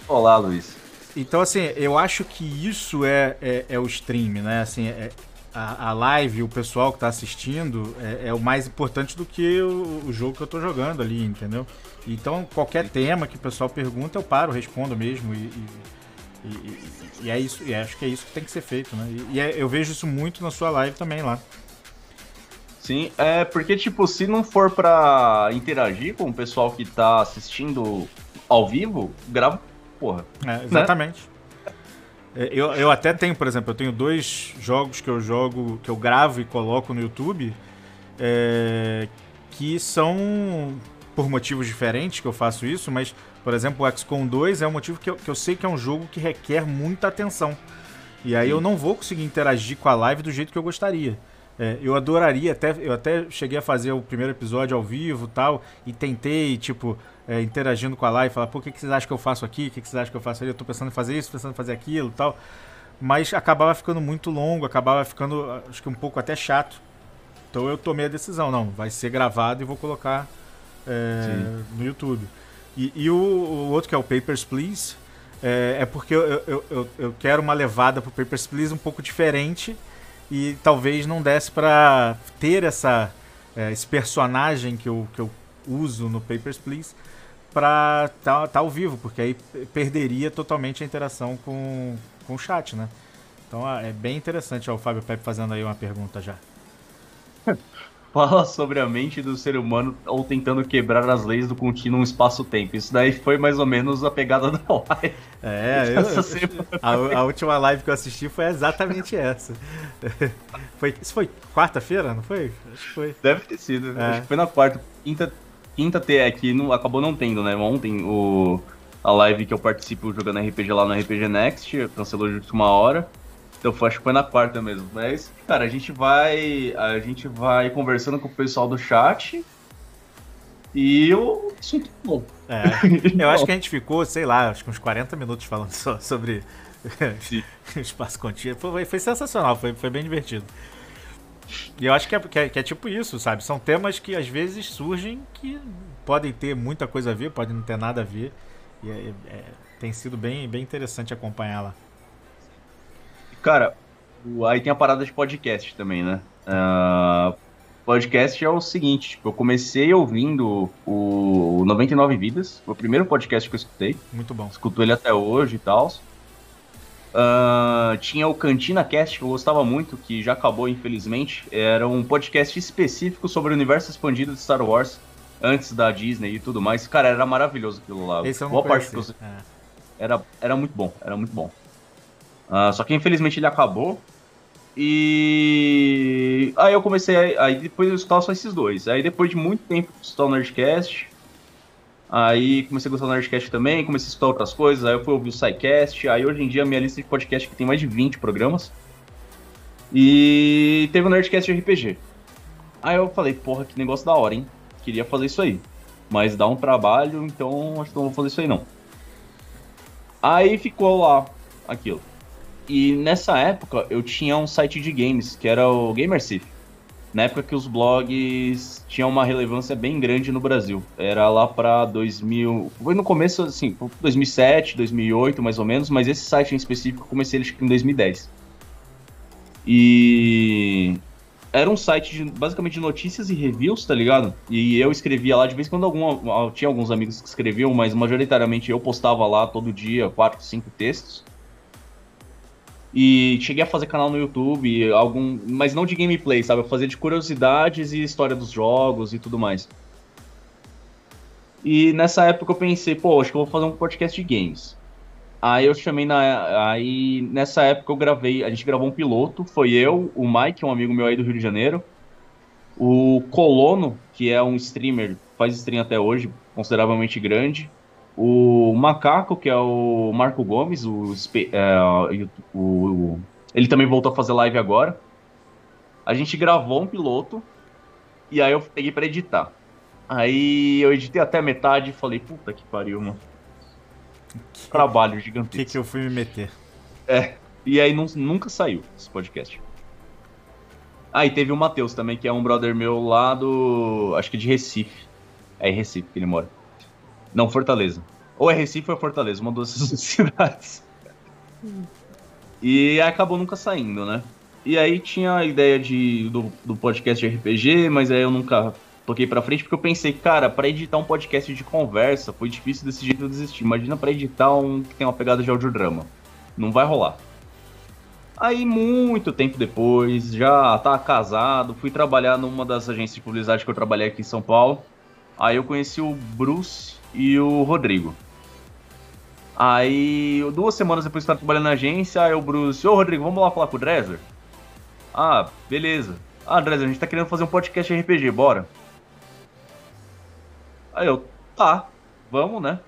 Olá, Luiz. Então, assim, eu acho que isso é, é, é o stream, né? Assim, é, a, a, live, o pessoal que está assistindo, é, é, o mais importante do que o, o, jogo que eu estou jogando ali, entendeu? Então, qualquer tema que o pessoal pergunta, eu paro, respondo mesmo. E, e, e, e é isso, e acho que é isso que tem que ser feito, né? E, é, eu vejo isso muito na sua live também lá. Sim, é porque, tipo, se não for para interagir com o pessoal que está assistindo ao vivo, grava porra. É, né? exatamente. Né? Eu, eu até tenho, por exemplo, eu tenho dois jogos que eu jogo, que eu gravo e coloco no YouTube, é, que são por motivos diferentes que eu faço isso, mas, por exemplo, o XCOM 2 é um motivo que eu, que eu sei que é um jogo que requer muita atenção. E aí Sim. eu não vou conseguir interagir com a live do jeito que eu gostaria. É, eu adoraria, até, eu até cheguei a fazer o primeiro episódio ao vivo tal, e tentei, tipo, é, interagindo com a live, falar, pô, o que, que vocês acham que eu faço aqui? O que, que vocês acham que eu faço ali? Eu tô pensando em fazer isso, pensando em fazer aquilo tal. Mas acabava ficando muito longo, acabava ficando, acho que um pouco até chato. Então eu tomei a decisão, não, vai ser gravado e vou colocar é, no YouTube. E, e o, o, outro, que é o Papers, Please, é, é porque eu, eu, eu, eu, quero uma levada pro Papers, Please um pouco diferente e talvez não desse para ter essa, é, esse personagem que eu, que eu uso no Papers, Please para estar tá, tá ao vivo, porque aí perderia totalmente a interação com, com o chat, né? Então ah, é bem interessante ó, o Fábio Pepe fazendo aí uma pergunta já. [laughs] Fala [laughs] sobre a mente do ser humano ou tentando quebrar as leis do contínuo espaço-tempo. Isso daí foi mais ou menos a pegada [laughs] da live. É, [laughs] eu, a, a, última live que eu assisti foi exatamente essa. Foi, isso foi quarta-feira, não foi? Acho que foi. Deve ter sido. É. Acho que foi na quarta. Quinta, quinta T é que não, acabou não tendo, né? Ontem o, a live que eu participo jogando RPG lá no RPG Next, cancelou de última hora. Então foi, acho que foi na quarta mesmo. Mas, cara, a gente vai. A gente vai conversando com o pessoal do chat. E o assunto é bom. É, eu acho que a gente ficou, sei lá, acho que uns 40 minutos falando só sobre [laughs] espaço contínuo. Foi, foi sensacional, foi, foi bem divertido. E eu acho que é, que é, que, é, tipo isso, sabe? São temas que às vezes surgem que podem ter muita coisa a ver, podem não ter nada a ver. E é, é, tem sido bem, bem interessante acompanhar lá. Cara, aí tem a parada de podcast também, né? Uh, podcast é o seguinte, tipo, eu comecei ouvindo o 99 Vidas, foi o primeiro podcast que eu escutei. Muito bom. Escuto ele até hoje e tal. Uh, tinha o Cantina Cast, que eu gostava muito, que já acabou, infelizmente. Era um podcast específico sobre o universo expandido de Star Wars, antes da Disney e tudo mais. Cara, era maravilhoso aquilo lá. Esse eu não Boa parte é. era, era muito bom, era muito bom. Uh, só que infelizmente ele acabou. E aí eu comecei, aí depois eu escutava só esses dois. Aí depois de muito tempo escutar o Nerdcast, Aí comecei a gostar do Nerdcast também, comecei a escutar outras coisas, aí eu fui ouvir o SciCast, aí hoje em dia a minha lista de podcast que tem mais de 20 programas. E teve o Nerdcast de RPG. Aí eu falei, porra, que negócio da hora, hein? Queria fazer isso aí. Mas dá um trabalho, então acho que não vou fazer isso aí não. Aí ficou lá aquilo. E nessa época eu tinha um site de games, que era o GamerSif na época que os blogs tinham uma relevância bem grande no Brasil. Era lá para 2000, foi no começo assim, 2007, 2008 mais ou menos, mas esse site em específico eu comecei ele em 2010. E era um site de, basicamente de notícias e reviews, tá ligado? E eu escrevia lá de vez em quando algum, tinha alguns amigos que escreviam, mas majoritariamente eu postava lá todo dia quatro, cinco textos. E cheguei a fazer canal no YouTube, algum, mas não de gameplay, sabe? Eu fazia de curiosidades e história dos jogos e tudo mais. E nessa época eu pensei, pô, acho que eu vou fazer um podcast de games. Aí eu chamei na. Aí nessa época eu gravei. A gente gravou um piloto. Foi eu, o Mike, um amigo meu aí do Rio de Janeiro. O Colono, que é um streamer, faz stream até hoje, consideravelmente grande. O Macaco, que é o Marco Gomes, o, é, o, o, ele também voltou a fazer live agora. A gente gravou um piloto e aí eu peguei para editar. Aí eu editei até a metade e falei, puta que pariu, mano. Que, Trabalho gigantesco. O que, que eu fui me meter? É, e aí não, nunca saiu esse podcast. Ah, e teve o Matheus também, que é um brother meu lá do. Acho que de Recife. É em Recife que ele mora. Não, Fortaleza. Ou é Recife ou é Fortaleza, uma dessas [laughs] cidades. E acabou nunca saindo, né? E aí tinha a ideia de, do, do podcast de RPG, mas aí eu nunca toquei pra frente, porque eu pensei, cara, para editar um podcast de conversa foi difícil desse jeito eu desistir. Imagina para editar um que tem uma pegada de audiodrama. Não vai rolar. Aí, muito tempo depois, já tá casado, fui trabalhar numa das agências de publicidade que eu trabalhei aqui em São Paulo. Aí eu conheci o Bruce e o Rodrigo. Aí, duas semanas depois que eu trabalhando na agência, aí o Bruce, ô Rodrigo, vamos lá falar com o Dresser? Ah, beleza. Ah, Dresser, a gente tá querendo fazer um podcast RPG, bora. Aí eu, tá, vamos, né?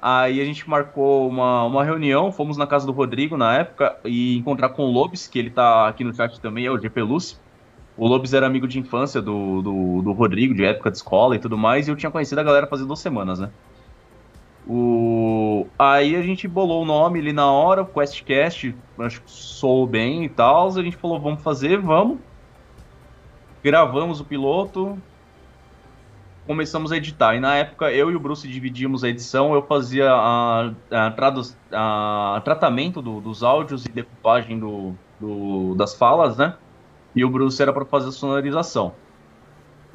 Aí a gente marcou uma, uma reunião, fomos na casa do Rodrigo na época e encontrar com o Lopes, que ele tá aqui no chat também, é o GP Lúcio. O Lopes era amigo de infância do, do, do, Rodrigo, de época de escola e tudo mais, e eu tinha conhecido a galera fazendo duas semanas, né? O... Aí a gente bolou o nome ali na hora, o QuestCast, acho que soou bem e tal, a gente falou, vamos fazer, vamos. Gravamos o piloto, começamos a editar. E na época eu e o Bruce dividíamos a edição, eu fazia a, a, a, a tratamento do, dos áudios e decupagem do, do, das falas, né? E o Bruce era para fazer a sonorização.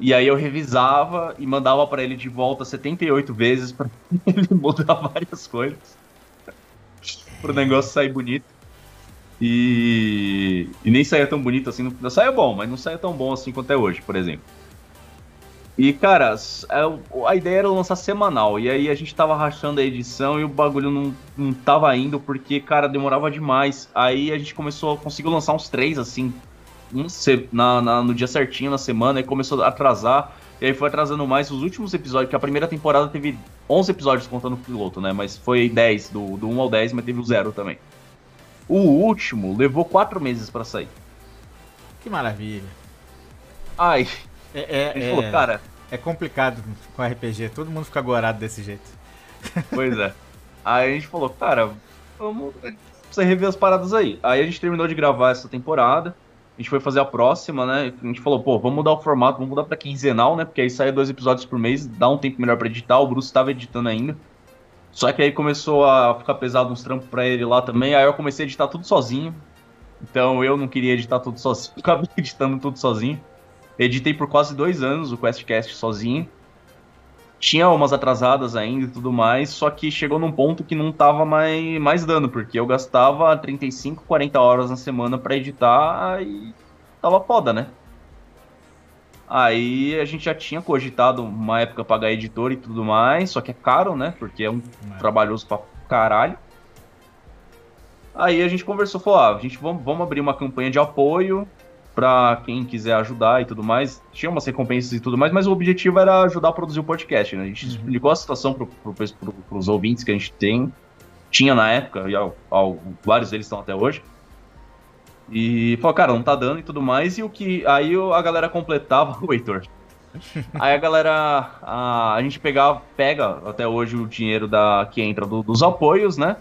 E aí eu revisava e mandava para ele de volta 78 vezes para [laughs] ele mudar várias coisas. pro negócio sair bonito. E, e nem saía tão bonito assim. Não saia bom, mas não saia tão bom assim quanto é hoje, por exemplo. E, cara, é a ideia era lançar semanal. E aí a gente tava rachando a edição e o bagulho não, não tava indo porque, cara, demorava demais. Aí a gente começou, conseguiu lançar uns três, assim, na, na, no dia certinho, na semana, e começou a atrasar. E aí foi atrasando mais os últimos episódios, que a primeira temporada teve 11 episódios contando o piloto, né? Mas foi 10, do, do 1 ao 10, mas teve o 0 também. O último levou 4 meses para sair. Que maravilha. Ai. É, é, falou, é, cara. É complicado com RPG, todo mundo fica agorado desse jeito. [laughs] Pois é. Aí a gente falou, cara, vamos. Precisa rever as paradas aí. Aí a gente terminou de gravar essa temporada a gente foi fazer a próxima, né? A gente falou, pô, vamos mudar o formato, vamos mudar pra quinzenal, né? Porque aí sai dois episódios por mês, dá um tempo melhor para editar. O Bruce estava editando ainda. Só que aí começou a ficar pesado uns trampos pra ele lá também. Aí eu comecei a editar tudo sozinho. Então eu não queria editar tudo sozinho, [laughs] acabei editando tudo sozinho. Editei por quase dois anos o QuestCast sozinho. Tinha umas atrasadas ainda e tudo mais, só que chegou num ponto que não tava mais, mais dando, porque eu gastava 35, 40 horas na semana para editar e tava foda, né? Aí a gente já tinha cogitado uma época pagar editor e tudo mais, só que é caro, né? Porque é um é. trabalhoso pra caralho. Aí a gente conversou, falou, ah, a gente vamos, vamos abrir uma campanha de apoio para quem quiser ajudar e tudo mais. Tinha umas recompensas e tudo mais, mas o objetivo era ajudar a produzir o podcast, né? A gente uhum. explicou a situação para pro, os ouvintes que a gente tem, tinha na época, e ao, ao, vários deles estão até hoje. E falou, cara, não tá dando e tudo mais. E o que. Aí a galera completava. [laughs] O Heitor. Aí a galera. A, a gente pegava, pega até hoje o dinheiro da, que entra do, dos apoios, né?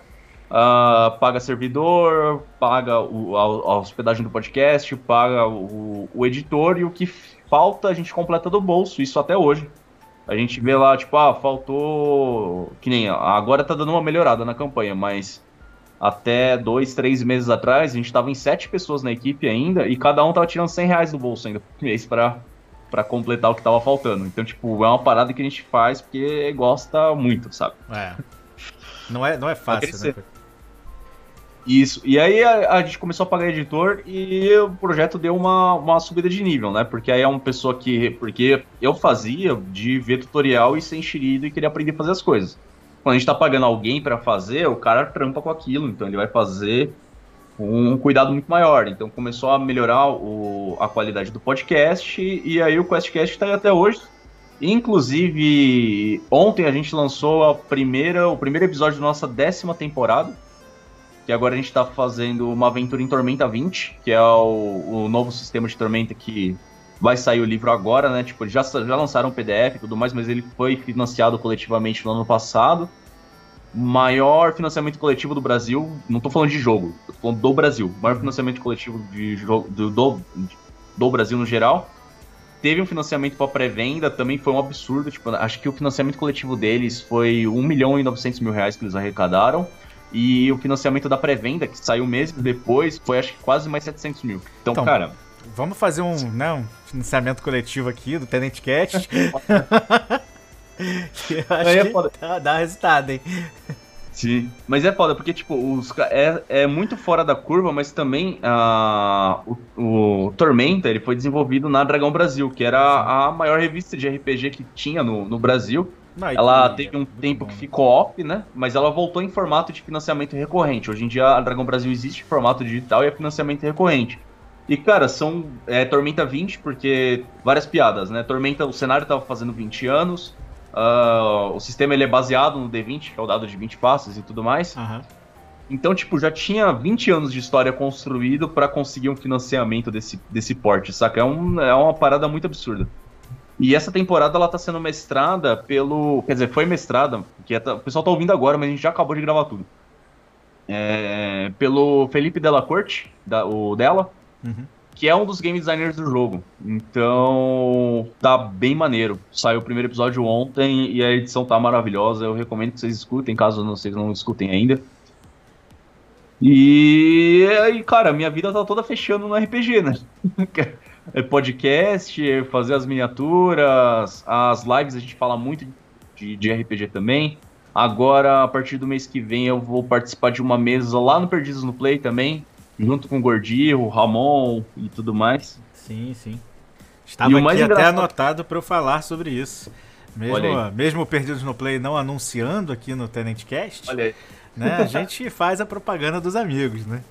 Uh, paga servidor, paga o, a, a, hospedagem do podcast, paga o, o, editor e o que falta a gente completa do bolso, isso até hoje. A gente vê lá, tipo, ah, faltou. Que nem. Agora tá dando uma melhorada na campanha, mas até dois, três meses atrás, a gente tava em sete pessoas na equipe ainda e cada um tava tirando 100 reais do bolso ainda por mês pra, pra completar o que tava faltando. Então, tipo, é uma parada que a gente faz porque gosta muito, sabe? É. Não é, não é fácil, né? Isso. E aí a, a, gente começou a pagar editor e o projeto deu uma, uma subida de nível, né? Porque aí é uma pessoa que. Porque eu fazia de ver tutorial e ser enxerido e queria aprender a fazer as coisas. Quando a gente tá pagando alguém para fazer, o cara trampa com aquilo, então ele vai fazer um cuidado muito maior. Então começou a melhorar o, a qualidade do podcast e aí o QuestCast está aí até hoje. Inclusive, ontem a gente lançou a primeira, o primeiro episódio da nossa décima temporada que agora a gente está fazendo uma aventura em Tormenta 20, que é o, o, novo sistema de Tormenta que vai sair o livro agora, né? Tipo, já, já lançaram o PDF e tudo mais, mas ele foi financiado coletivamente no ano passado. Maior financiamento coletivo do Brasil, não estou falando de jogo, tô falando do Brasil. Maior financiamento coletivo de do, do, do Brasil no geral. Teve um financiamento para pré-venda, também foi um absurdo. Tipo, acho que o financiamento coletivo deles foi 1 milhão e 900 mil reais que eles arrecadaram. E o financiamento da pré-venda, que saiu meses depois, foi acho que quase mais 700 mil. Então, então cara. Vamos fazer um, né, um financiamento coletivo aqui do Tenant Cat. que [laughs] [laughs] eu acho é que dá, dá resultado, hein? Sim, mas é foda, porque, tipo, os, é, é muito fora da curva, mas também uh, o, o, Tormenta ele foi desenvolvido na Dragão Brasil, que era a maior revista de RPG que tinha no, no Brasil. Não, ela teve um tempo que ficou off, né? Mas ela voltou em formato de financiamento recorrente. Hoje em dia a Dragão Brasil existe em formato digital e é financiamento recorrente. E, cara, são é, Tormenta 20, porque várias piadas, né? Tormenta, o cenário tava fazendo 20 anos, uh, o sistema ele é baseado no D20, que é o dado de 20 passos e tudo mais. Uhum. Então, tipo, já tinha 20 anos de história construído para conseguir um financiamento desse, desse porte, saca? É, um, é uma parada muito absurda. E essa temporada ela tá sendo mestrada pelo. Quer dizer, foi mestrada, que é, o pessoal tá ouvindo agora, mas a gente já acabou de gravar tudo. É, pelo Felipe Della Corte, da, o dela, uhum. que é um dos game designers do jogo. Então, tá bem maneiro. Saiu o primeiro episódio ontem e a edição tá maravilhosa. Eu recomendo que vocês escutem, caso vocês não escutem ainda. E aí, cara, minha vida tá toda fechando no RPG, né? [laughs] É podcast, fazer as miniaturas, as lives a gente fala muito de, de RPG também. Agora, a partir do mês que vem, eu vou participar de uma mesa lá no Perdidos no Play também, junto com o Gordinho, o Ramon e tudo mais. Sim, sim. Estava aqui até anotado para eu falar sobre isso. Mesmo, mesmo Perdidos no Play não anunciando aqui no aí. Né, a gente faz a propaganda dos amigos, né?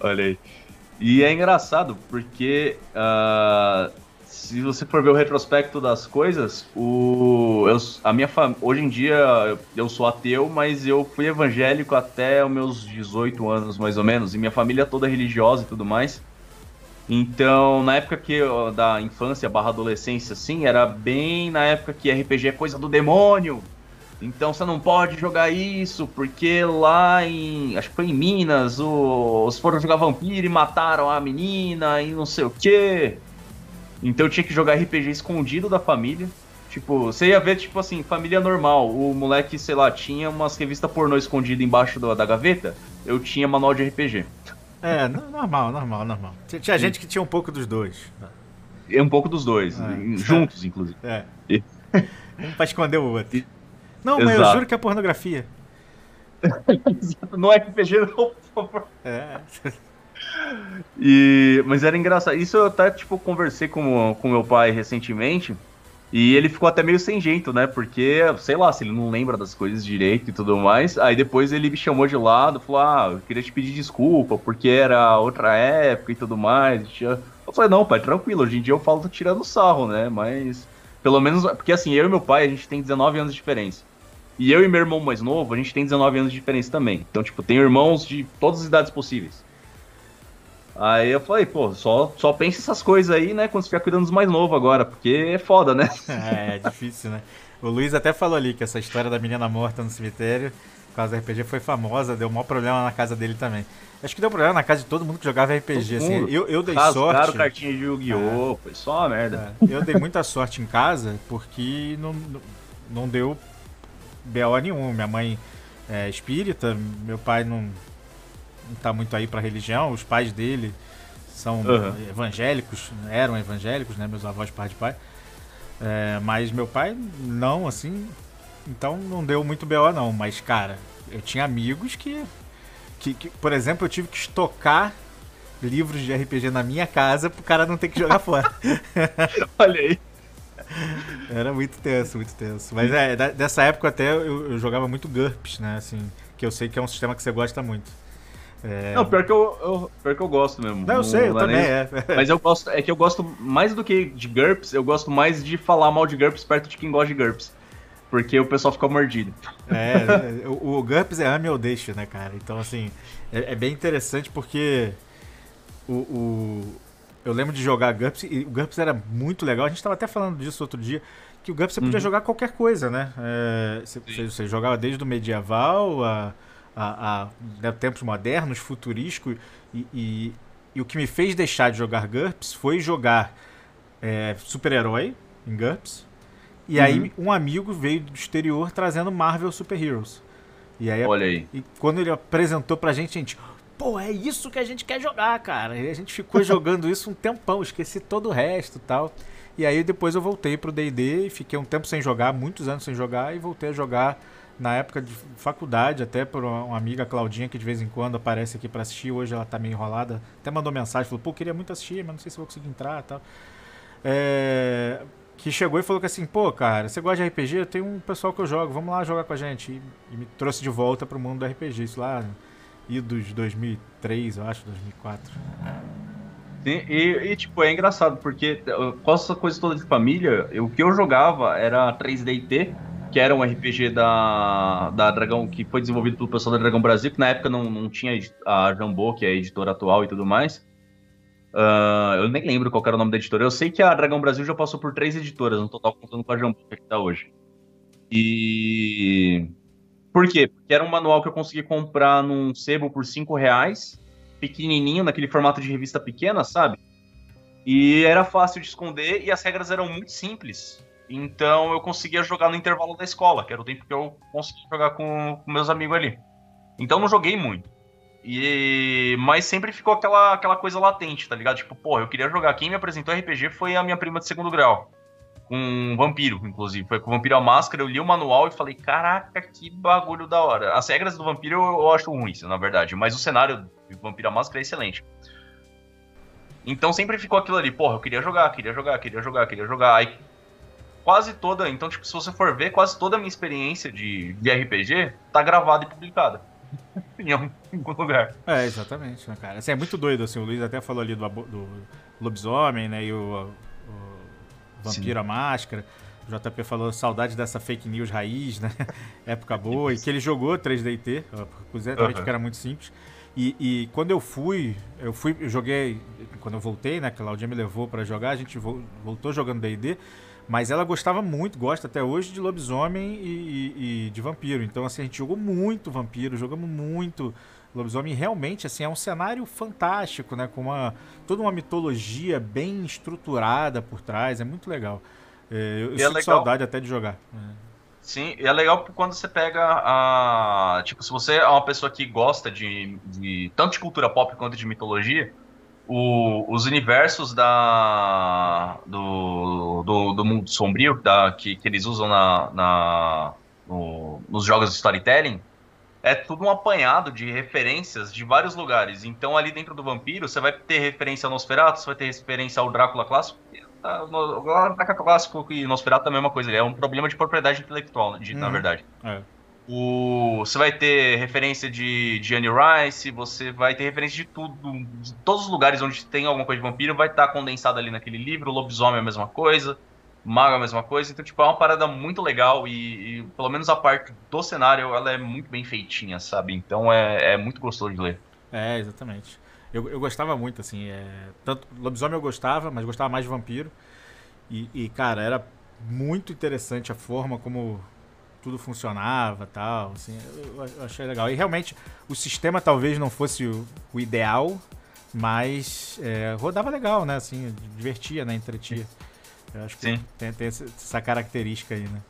Olha aí. E é engraçado, porque uh, se você for ver o retrospecto das coisas, o, eu, a minha hoje em dia eu sou ateu, mas eu fui evangélico até os meus 18 anos, mais ou menos, e minha família é toda religiosa e tudo mais. Então, na época que da infância barra adolescência, assim, era bem na época que RPG é coisa do demônio, então você não pode jogar isso, porque lá em. Acho que foi em Minas, os foram jogar vampiro e mataram a menina e não sei o quê. Então eu tinha que jogar RPG escondido da família. Tipo, você ia ver, tipo assim, família normal. O moleque, sei lá, tinha umas revistas pornô escondidas embaixo da, da gaveta. Eu tinha manual de RPG. É, normal, normal, normal. Tinha Sim. gente que tinha um pouco dos dois. É um pouco dos dois, é. juntos, inclusive. É. [laughs] um pra esconder o outro. Não, Exato. mas eu juro que é pornografia. não é RPG, não, por favor. É. E, mas era engraçado. Isso eu até, tipo, conversei com, com meu pai recentemente. E ele ficou até meio sem jeito, né? Porque, sei lá, se ele não lembra das coisas direito e tudo mais. Aí depois ele me chamou de lado, falou: Ah, eu queria te pedir desculpa, porque era outra época e tudo mais. Eu falei: Não, pai, tranquilo, hoje em dia eu falo tirando sarro, né? Mas, pelo menos, porque assim, eu e meu pai, a gente tem 19 anos de diferença. E eu e meu irmão mais novo, a gente tem 19 anos de diferença também. Então, tipo, tenho irmãos de todas as idades possíveis. Aí eu falei, pô, só, só pense essas coisas aí, né, quando você estiver cuidando dos mais novos agora, porque é foda, né? [laughs] É, é difícil, né? O Luiz até falou ali que essa história da menina morta no cemitério, por causa do RPG, foi famosa, deu um maior problema na casa dele também. Acho que deu problema na casa de todo mundo que jogava RPG, assim. Eu, eu dei Rasgaram sorte. cartinha de Yu-Gi-Oh! É, foi só uma merda. É, eu dei muita sorte em casa porque não, não deu BO nenhum. Minha mãe é espírita, meu pai não, não tá muito aí pra religião, os pais dele são uhum. evangélicos, eram evangélicos, né? Meus avós, pai de pai. É, mas meu pai não, assim. Então não deu muito BO não. Mas, cara, eu tinha amigos que, que, que, por exemplo, eu tive que estocar livros de RPG na minha casa pro cara não ter que jogar [laughs] fora. Olha aí. Era muito tenso, muito tenso. Mas é, dessa época até eu, eu jogava muito GURPS, né? Assim, que eu sei que é um sistema que você gosta muito. É... Não, pior que eu, eu, pior que eu gosto mesmo. Não, eu sei, eu também é. [laughs] Mas eu gosto, é que eu gosto mais do que de GURPS, eu gosto mais de falar mal de GURPS perto de quem gosta de GURPS. Porque o pessoal fica mordido. É, o, o GURPS é ame ou deixa, né, cara? Então, assim, é, é bem interessante porque o, o, eu lembro de jogar GURPS e o GURPS era muito legal. A gente estava até falando disso outro dia, que o GURPS você podia uhum. jogar qualquer coisa, né? É, você, você, jogava desde o medieval a a, a né, tempos modernos, futurísticos, e, e, e, o que me fez deixar de jogar GURPS foi jogar é, super-herói em GURPS, e uhum. aí um amigo veio do exterior trazendo Marvel Super Heroes. E aí, Olha aí. E quando ele apresentou pra gente, a gente, pô, é isso que a gente quer jogar, cara. E a gente ficou [laughs] jogando isso um tempão, esqueci todo o resto e tal. E aí depois eu voltei pro D&D e fiquei um tempo sem jogar, muitos anos sem jogar, e voltei a jogar na época de faculdade, até por uma amiga Claudinha, que de vez em quando aparece aqui para assistir, hoje ela tá meio enrolada, até mandou mensagem, falou, pô, queria muito assistir, mas não sei se vou conseguir entrar e tal. É, que chegou e falou que assim, pô, cara, você gosta de RPG? Tem um pessoal que eu jogo, vamos lá jogar com a gente. E, e me trouxe de volta pro mundo do RPG, isso lá, idos 2003, eu acho, 2004. Sim, e, e, tipo, é engraçado, porque com essa coisa toda de família, o que eu jogava era 3D que era um RPG da, da Dragão, que foi desenvolvido pelo pessoal da Dragão Brasil, que na época não, não tinha a Jambô, que é a editora atual e tudo mais. Uh, eu nem lembro qual era o nome da editora. Eu sei que a Dragão Brasil já passou por três editoras, no total contando com a Jambô, que está hoje. E. Por quê? Porque era um manual que eu consegui comprar num sebo por cinco reais, pequenininho, naquele formato de revista pequena, sabe? E era fácil de esconder e as regras eram muito simples. Então eu conseguia jogar no intervalo da escola, que era o tempo que eu conseguia jogar com, com meus amigos ali. Então não joguei muito. E mas sempre ficou aquela, aquela coisa latente, tá ligado? Tipo, pô, eu queria jogar. Quem me apresentou RPG foi a minha prima de segundo grau. Com um vampiro, inclusive. Foi com o Vampiro à Máscara. Eu li o manual e falei, caraca, que bagulho da hora. As regras do vampiro eu, eu acho ruins, na verdade. Mas o cenário do Vampiro à Máscara é excelente. Então sempre ficou aquilo ali, porra, eu queria jogar, queria jogar, queria jogar, queria jogar. Aí quase toda. Então, tipo, se você for ver, quase toda a minha experiência de, de RPG tá gravada e publicada. [laughs] em algum lugar. É, exatamente, né, cara? Assim, é muito doido, assim, o Luiz até falou ali do, do lobisomem, né, e o, o vampiro, a máscara. O JP falou saudade dessa fake news raiz, né? [laughs] Época [laughs] boa. E que ele jogou 3DT, exatamente uhum. porque era muito simples. E, e, quando eu fui, eu fui, eu joguei, quando eu voltei, né? Que a Claudinha me levou para jogar, a gente voltou jogando D&D. Mas ela gostava muito, gosta até hoje, de lobisomem e, e, e de vampiro. Então, assim, a gente jogou muito vampiro, jogamos muito lobisomem. E realmente, assim, é um cenário fantástico, né? Com uma, toda uma mitologia bem estruturada por trás. É muito legal. É, eu, eu é sinto saudade até de jogar. É. Sim, e é legal quando você pega a. Tipo, se você é uma pessoa que gosta de, de tanto de cultura pop quanto de mitologia, o, os universos da, do, do, do mundo sombrio da, que, que eles usam na, na no, nos jogos de storytelling é tudo um apanhado de referências de vários lugares. Então, ali dentro do Vampiro, você vai ter referência ao Nosferatu, você vai ter referência ao Drácula clássico. Ah, o Drácula clássico e Nosferatu é a mesma coisa, é um problema de propriedade intelectual, de, uhum. na verdade. É. O, você vai ter referência de, Annie Rice, você vai ter referência de tudo, de todos os lugares onde tem alguma coisa de vampiro vai estar condensado ali naquele livro. Lobisomem é a mesma coisa, mago é a mesma coisa. Então, tipo, é uma parada muito legal e, e, pelo menos a parte do cenário, ela é muito bem feitinha, sabe? Então é, é muito gostoso de ler. É, exatamente. Eu, eu gostava muito, assim, é... tanto lobisomem eu gostava, mas gostava mais de vampiro. E, e, cara, era muito interessante a forma como tudo funcionava tal. Assim, eu, eu, achei legal. E realmente o sistema talvez não fosse o, o ideal, mas é, rodava legal, né? Assim, divertia, né? Entretia. Eu acho que Sim. Tem, tem essa característica aí, né?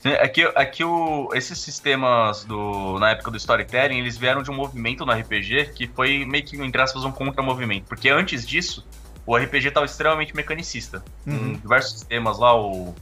Sim, aqui, é aqui é o, esses sistemas do, na época do storytelling, eles vieram de um movimento no RPG que foi meio que, entre aspas, um contra-movimento. Porque antes disso, o RPG estava extremamente mecanicista. Uhum. diversos sistemas lá, o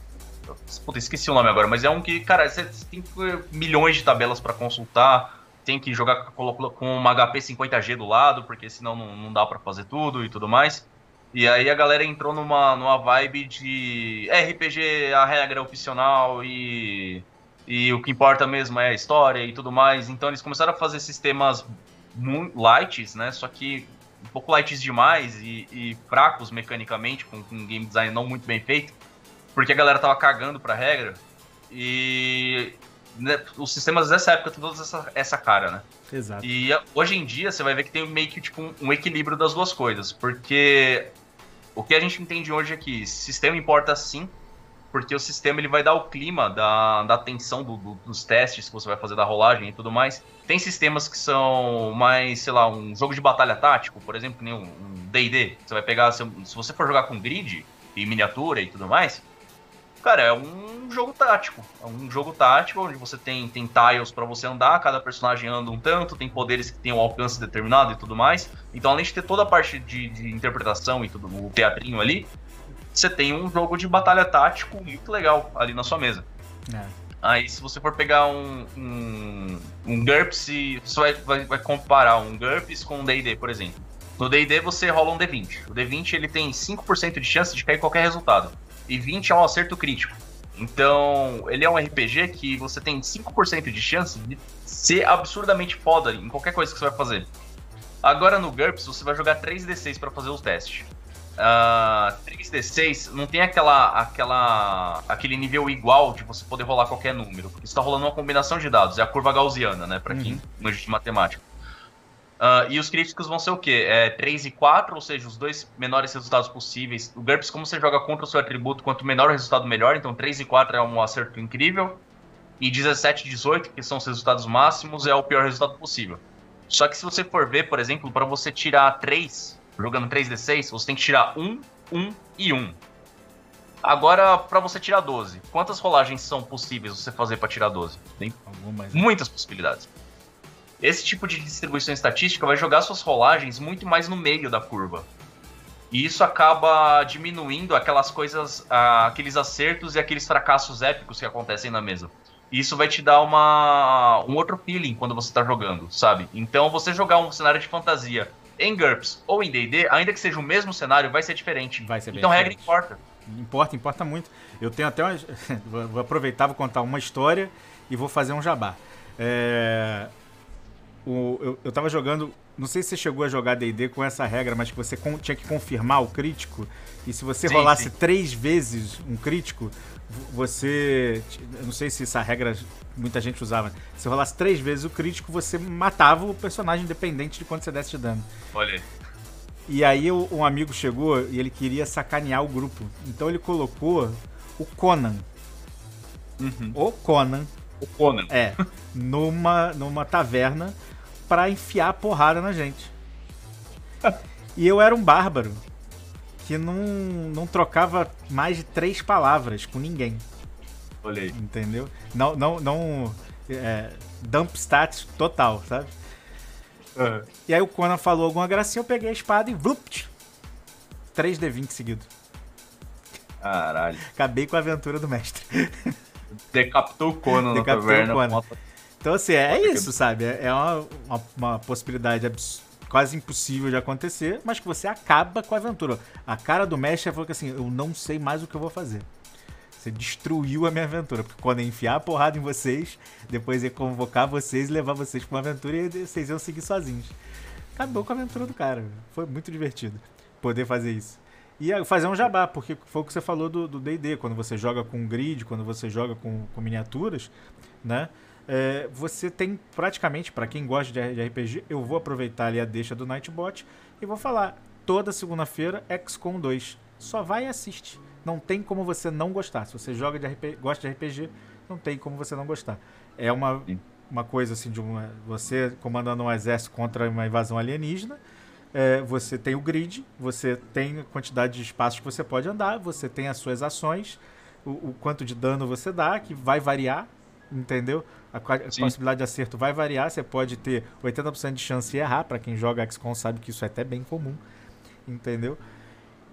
Puta, esqueci o nome agora, mas é um que, cara, você tem milhões de tabelas para consultar, tem que jogar com uma HP 50G do lado, porque senão não, não dá para fazer tudo e tudo mais. E aí a galera entrou numa, numa vibe de RPG, a regra é opcional e, e o que importa mesmo é a história e tudo mais. Então eles começaram a fazer sistemas lights, né? Só que um pouco lights demais e, e fracos mecanicamente, com, com game design não muito bem feito porque a galera tava cagando pra regra. E né, os sistemas dessa época tem toda essa, essa cara, né? Exato. E hoje em dia você vai ver que tem meio que tipo, um, um equilíbrio das duas coisas. Porque o que a gente entende hoje é que sistema importa sim, porque o sistema ele vai dar o clima da, da tensão do, do, dos testes que você vai fazer da rolagem e tudo mais. Tem sistemas que são mais, sei lá, um jogo de batalha tático, por exemplo, nem um D&D. Você vai pegar, se, se você for jogar com grid e miniatura e tudo mais, Cara, é um jogo tático. É um jogo tático onde você tem, tem tiles para você andar, cada personagem anda um tanto, tem poderes que tem um alcance determinado e tudo mais. Então, além de ter toda a parte de, de interpretação e tudo, o teatrinho ali, você tem um jogo de batalha tático muito legal ali na sua mesa. É. Aí, se você for pegar um, um, um GURPS, você vai, vai, vai comparar um GURPS com um D&D, por exemplo. No D&D você rola um D20. O D20 ele tem 5% de chance de cair qualquer resultado e 20 é um acerto crítico. Então, ele é um RPG que você tem 5% de chance de ser absurdamente foda em qualquer coisa que você vai fazer. Agora no GURPS, você vai jogar 3d6 para fazer os testes. Uh, ah, 3d6 não tem aquela, aquela, aquele nível igual de você poder rolar qualquer número, porque está rolando uma combinação de dados, é a curva gaussiana, né, para uhum. quem manja de matemática. Uh, e os críticos vão ser o quê? É 3 e 4, ou seja, os dois menores resultados possíveis. O GURPS, como você joga contra o seu atributo, quanto menor o resultado, melhor. Então 3 e 4 é um acerto incrível. E 17 e 18, que são os resultados máximos, é o pior resultado possível. Só que se você for ver, por exemplo, para você tirar 3, jogando 3d6, você tem que tirar 1, 1 e 1. Agora, para você tirar 12, quantas rolagens são possíveis você fazer para tirar 12? Tem Algumas, né? muitas possibilidades. Esse tipo de distribuição estatística vai jogar suas rolagens muito mais no meio da curva. E isso acaba diminuindo aquelas coisas, aqueles acertos e aqueles fracassos épicos que acontecem na mesa. E isso vai te dar uma, um outro feeling quando você está jogando, sabe? Então você jogar um cenário de fantasia em GURPS ou em D&D, ainda que seja o mesmo cenário, vai ser diferente. Vai ser então regra importa. Importa, importa muito. Eu tenho até uma... [laughs] vou aproveitar, vou contar uma história e vou fazer um jabá. É o, eu, eu tava jogando. Não sei se você chegou a jogar DD com essa regra, mas que você tinha que confirmar o crítico. E se você sim, rolasse sim. três vezes um crítico, você. Eu não sei se essa regra muita gente usava. Se rolasse três vezes o crítico, você matava o personagem independente de quanto você desse de dano. Olha aí. E aí um amigo chegou e ele queria sacanear o grupo. Então ele colocou o Conan. Uhum. O Conan. O Conan. É. Numa, numa taverna para enfiar a porrada na gente. e eu era um bárbaro que não, não trocava mais de três palavras com ninguém. Olhei. Entendeu? Não, não, não. É, dump stats total, sabe? Uhum. E aí o Conan falou alguma gracinha, eu peguei a espada e vlupt! 3D20 seguido. Caralho. Acabei com a aventura do mestre. Decapitou o Conan Decapitou na taverna. O Conan. Então, assim, é isso, sabe? É, é uma, uma, uma possibilidade quase impossível de acontecer, mas que você acaba com a aventura. A cara do mestre falou que assim, eu não sei mais o que eu vou fazer. Você destruiu a minha aventura, porque quando eu enfiar a porrada em vocês, depois ia convocar vocês e levar vocês pra uma aventura e vocês iam seguir sozinhos. Acabou com a aventura do cara. Foi muito divertido poder fazer isso. E fazer um jabá, porque foi o que você falou do D&D, quando você joga com grid, quando você joga com, com miniaturas, né? É, você tem praticamente, para quem gosta de RPG, eu vou aproveitar ali a deixa do Nightbot e vou falar toda segunda-feira XCOM 2. Só vai e assiste. Não tem como você não gostar. Se você joga de RPG, gosta de RPG, não tem como você não gostar. É uma, uma coisa assim de uma, você comandando um exército contra uma invasão alienígena. É, você tem o grid, você tem a quantidade de espaços que você pode andar, você tem as suas ações, o, o quanto de dano você dá, que vai variar, entendeu? A, a possibilidade de acerto vai variar, você pode ter 80% de chance de errar, para quem joga XCOM sabe que isso é até bem comum, entendeu?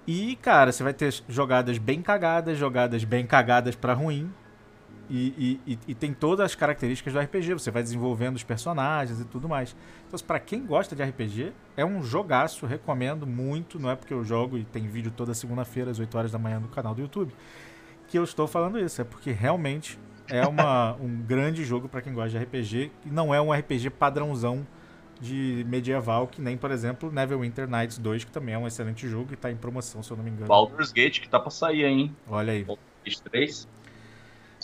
E, cara, você vai ter jogadas bem cagadas, jogadas bem cagadas para ruim. E, e, e, tem todas as características do RPG. Você vai desenvolvendo os personagens e tudo mais. Então, para quem gosta de RPG, é um jogaço. Recomendo muito. Não é porque eu jogo e tem vídeo toda segunda-feira às 8 horas da manhã no canal do YouTube que eu estou falando isso. É porque realmente é uma, um grande jogo para quem gosta de RPG. E não é um RPG padrãozão de medieval, que nem, por exemplo, Neverwinter Nights 2, que também é um excelente jogo e tá em promoção, se eu não me engano. Baldur's Gate, que tá pra sair, hein? Olha aí. Baldur's Gate 3.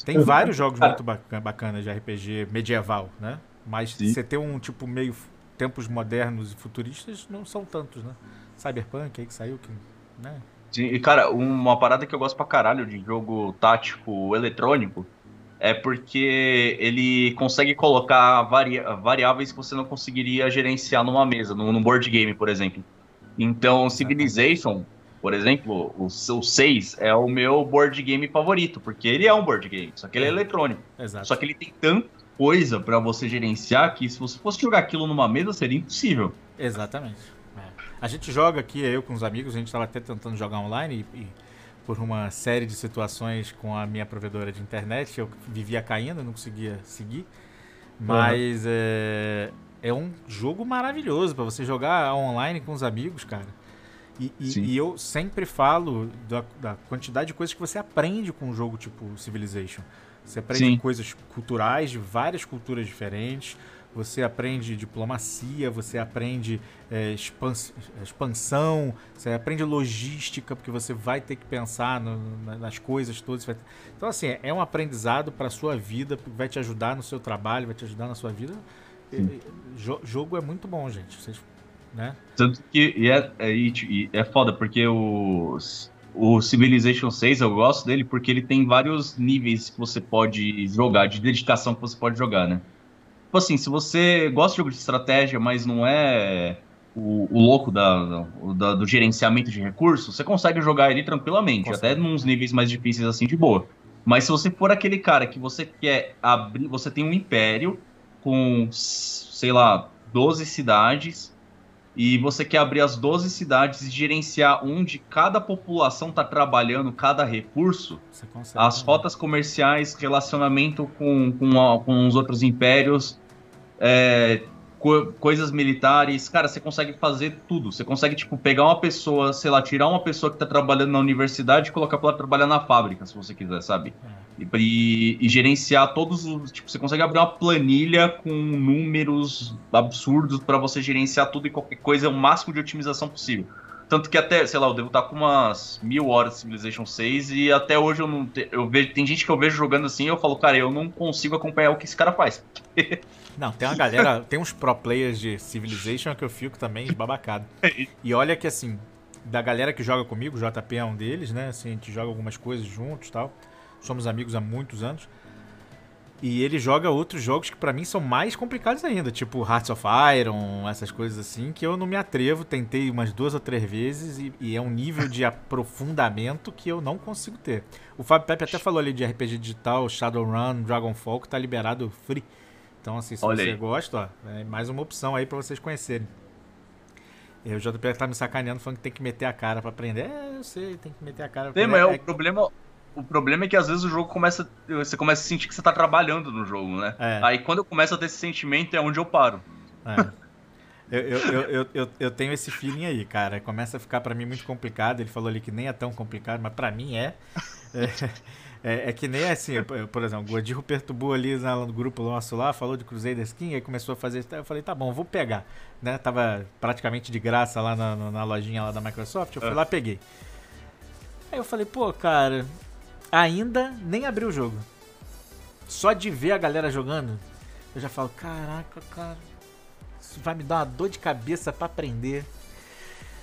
Tem vários jogos muito bacanas de RPG medieval, né? Mas Sim. você ter um tipo meio tempos modernos e futuristas não são tantos, né? Cyberpunk aí que saiu, que, né? Sim, e cara, uma parada que eu gosto pra caralho de jogo tático eletrônico é porque ele consegue colocar vari variáveis que você não conseguiria gerenciar numa mesa, num, num board game, por exemplo. Então, Civilization, por exemplo, o, o 6 é o meu board game favorito, porque ele é um board game, só que ele é, é. eletrônico. Exato. Só que ele tem tanta coisa para você gerenciar que se você fosse jogar aquilo numa mesa seria impossível. Exatamente. É. A gente joga aqui, eu com os amigos, a gente estava até tentando jogar online e, e por uma série de situações com a minha provedora de internet, eu vivia caindo, não conseguia seguir. Mas uhum. é, é um jogo maravilhoso para você jogar online com os amigos, cara. E, e, e eu sempre falo da, da, quantidade de coisas que você aprende com um jogo tipo Civilization. Você aprende Sim. coisas culturais de várias culturas diferentes você aprende diplomacia, você aprende é, expansão, você aprende logística, porque você vai ter que pensar no, nas coisas todas. Então, assim, é um aprendizado para a sua vida, vai te ajudar no seu trabalho, vai te ajudar na sua vida. E, jogo é muito bom, gente. Vocês, né? Tanto que e é, é, é foda, porque o, o Civilization 6 eu gosto dele porque ele tem vários níveis que você pode jogar, de dedicação que você pode jogar, né? Tipo assim, se você gosta de jogo de estratégia, mas não é o, o louco da, da, do gerenciamento de recursos, você consegue jogar ele tranquilamente, até nos níveis mais difíceis assim de boa. Mas se você for aquele cara que você quer abrir, você tem um império com, sei lá, 12 cidades, e você quer abrir as 12 cidades e gerenciar onde cada população está trabalhando, cada recurso, as rotas comerciais, relacionamento com, com, com os outros impérios, é, co coisas militares, cara, você consegue fazer tudo. Você consegue, tipo, pegar uma pessoa, sei lá, tirar uma pessoa que tá trabalhando na universidade e colocar pra ela trabalhar na fábrica, se você quiser, sabe? É. E, e, gerenciar todos os. Tipo, você consegue abrir uma planilha com números absurdos para você gerenciar tudo e qualquer coisa, o máximo de otimização possível. Tanto que até, sei lá, eu devo estar tá com umas mil horas de Civilization 6 e até hoje eu não. Te, eu vejo, tem gente que eu vejo jogando assim e eu falo, cara, eu não consigo acompanhar o que esse cara faz. [laughs] Não, tem uma galera, tem uns pro players de Civilization que eu fico também babacado. E olha que assim, da galera que joga comigo, o JP é um deles, né? Assim, a gente joga algumas coisas juntos tal. Somos amigos há muitos anos. E ele joga outros jogos que para mim são mais complicados ainda, tipo Hearts of Iron, essas coisas assim, que eu não me atrevo. Tentei umas duas ou três vezes e, e é um nível de aprofundamento que eu não consigo ter. O Fábio Pepe até falou ali de RPG digital, Shadowrun, Dragonfall, que tá liberado free Então, assim, se Olha você aí. gosta, ó, é mais uma opção aí para vocês conhecerem. E o JP tá me sacaneando falando que tem que meter a cara para aprender. É, eu sei, tem que meter a cara pra aprender. Tem, mas é, o problema. O problema é que às vezes o jogo começa. Você começa a sentir que você tá trabalhando no jogo, né? É. Aí quando eu começo a ter esse sentimento é onde eu paro. É. Eu, eu, eu, eu, eu, tenho esse feeling aí, cara. Começa a ficar para mim muito complicado. Ele falou ali que nem é tão complicado, mas para mim é. é. É, é, que nem assim, por exemplo, o Godirro perturbou ali no grupo nosso lá, falou de Crusader Skin, aí começou a fazer. Eu falei, tá bom, vou pegar. Né? Tava praticamente de graça lá na, na lojinha lá da Microsoft, eu fui é. lá peguei. Aí eu falei, pô, cara, ainda nem abri o jogo. Só de ver a galera jogando, eu já falo, caraca, cara, isso vai me dar uma dor de cabeça para aprender.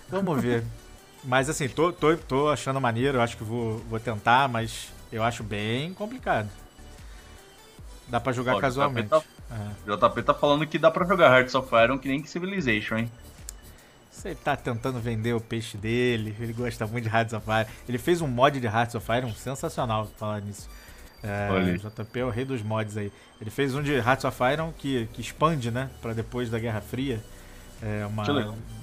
Vamos ver. [laughs] mas assim, tô, tô, tô achando maneiro, eu acho que vou, vou tentar, mas eu acho bem complicado. Dá pra jogar Ó, casualmente. JP tá, é. JP tá falando que dá pra jogar Hearts of Iron que nem Civilization, hein? Você tá tentando vender o peixe dele, ele gosta muito de Hearts of Iron. Ele fez um mod de Hearts of Iron sensacional, falar nisso. É, JP é o rei dos mods aí. Ele fez um de Hearts of Iron que, que expande, né, pra depois da Guerra Fria. É uma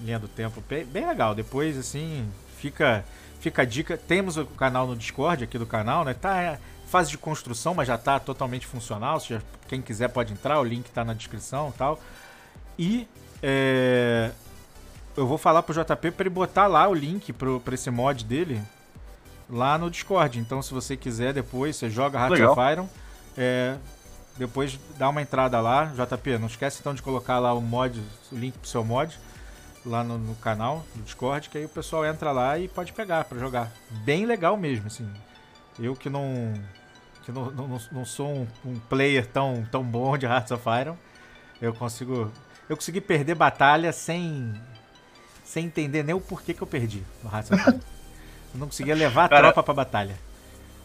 linha do tempo bem, bem legal. Depois, assim, fica Fica a dica. Temos o canal no Discord aqui do canal, né? Tá é, fase de construção, mas já tá totalmente funcional. Seja, quem quiser pode entrar, o link tá na descrição e tal. E é, eu vou falar pro JP para ele botar lá o link pro, pra esse mod dele lá no Discord. Então, se você quiser, depois você joga Heart of Iron. É, depois dá uma entrada lá. JP, não esquece então de colocar lá o mod, o link pro seu mod lá no, no, canal do Discord, que aí o pessoal entra lá e pode pegar para jogar. Bem legal mesmo, assim. Eu que não que não, não, não sou um, um, player tão, tão bom de Hearts of Iron, eu consigo eu consegui perder batalha sem sem entender nem o porquê que eu perdi no Hearts of Iron. eu não conseguia levar a Cara, tropa para batalha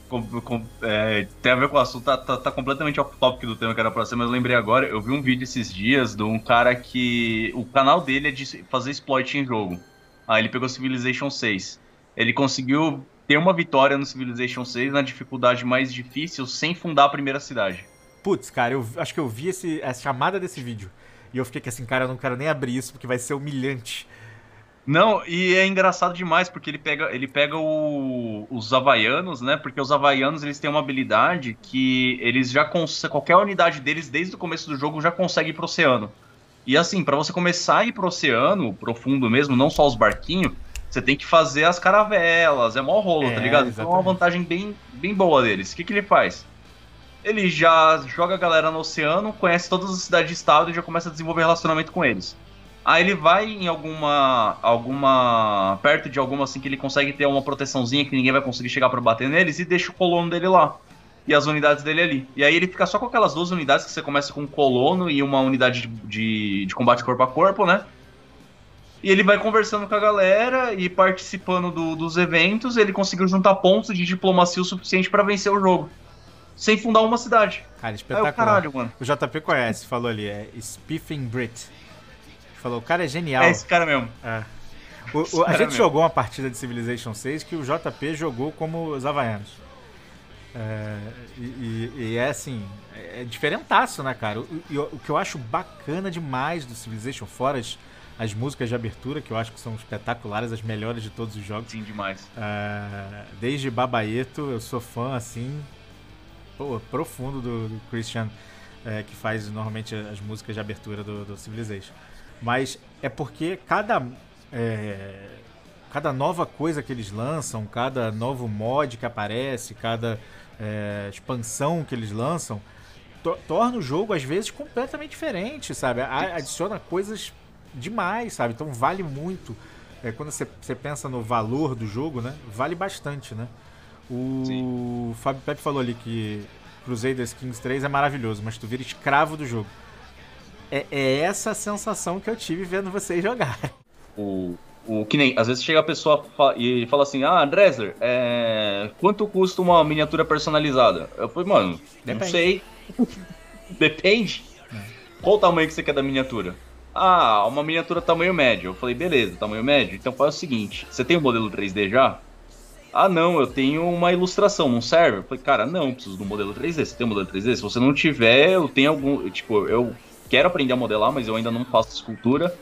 com, com, é, tem a ver com o assunto, tá, tá, tá completamente off-topic do tema que era pra ser, mas eu lembrei agora, eu vi um vídeo esses dias de um cara que. O canal dele é de fazer exploit em jogo. Aí ele pegou Civilization 6. Ele conseguiu ter uma vitória no Civilization 6 na dificuldade mais difícil sem fundar a primeira cidade. Putz, cara, eu acho que eu vi esse, a chamada desse vídeo. E eu fiquei assim, cara, eu não quero nem abrir isso porque vai ser humilhante. Não, e é engraçado demais, porque ele pega, ele pega o, os havaianos, né? Porque os havaianos eles têm uma habilidade que eles já qualquer unidade deles desde o começo do jogo já consegue ir pro oceano. E assim, para você começar a ir pro oceano, profundo mesmo, não só os barquinhos, você tem que fazer as caravelas, é mó rolo, tá é, tá ligado? Exatamente. Então é uma vantagem bem, bem boa deles. O que, que ele faz? Ele já joga a galera no oceano, conhece todas as cidades de estado e já começa a desenvolver relacionamento com eles. Aí ele vai em alguma. alguma. perto de alguma assim que ele consegue ter uma proteçãozinha que ninguém vai conseguir chegar para bater neles e deixa o colono dele lá. E as unidades dele ali. E aí ele fica só com aquelas duas unidades que você começa com um colono e uma unidade de, de, de combate corpo a corpo, né? E ele vai conversando com a galera e participando do, dos eventos. Ele conseguiu juntar pontos de diplomacia o suficiente para vencer o jogo. Sem fundar uma cidade. Cara, espetacular. Aí, o, caralho, mano. o JP conhece, falou ali, é Spiffing Brit falou, o cara é genial. É esse cara mesmo. É. O, o, a gente mesmo. jogou uma partida de Civilization 6 que o JP jogou como os Havaianos. É, e, e, é assim, é diferentaço, né, cara? O, o, que eu acho bacana demais do Civilization, fora as, as músicas de abertura, que eu acho que são espetaculares, as melhores de todos os jogos. Sim, demais. É, desde Babaeto, eu sou fã, assim, pô, profundo do, do Christian, é, que faz normalmente as músicas de abertura do, do Civilization. Mas é porque cada. É, cada nova coisa que eles lançam, cada novo mod que aparece, cada é, expansão que eles lançam, to torna o jogo às vezes completamente diferente, sabe? A adiciona coisas demais, sabe? Então vale muito. É, quando você, você pensa no valor do jogo, né? Vale bastante, né? O Sim. Fábio Pepe falou ali que Crusaders Kings 3 é maravilhoso, mas tu vira escravo do jogo. É, é essa a sensação que eu tive vendo vocês jogar. O, o que nem, às vezes chega a pessoa e fala assim: Ah, Dresler, é... quanto custa uma miniatura personalizada? Eu falei, mano, Depende. não sei. [laughs] Depende. Qual o tamanho que você quer da miniatura? Ah, uma miniatura tamanho médio. Eu falei, beleza, tamanho médio. Então faz o seguinte: você tem o um modelo 3D já? Ah, não, eu tenho uma ilustração, não serve? Eu falei, cara, não, preciso do modelo 3D. Você tem um modelo 3D? Se você não tiver, eu tenho algum. Tipo, eu quero aprender a modelar, mas eu ainda não faço escultura.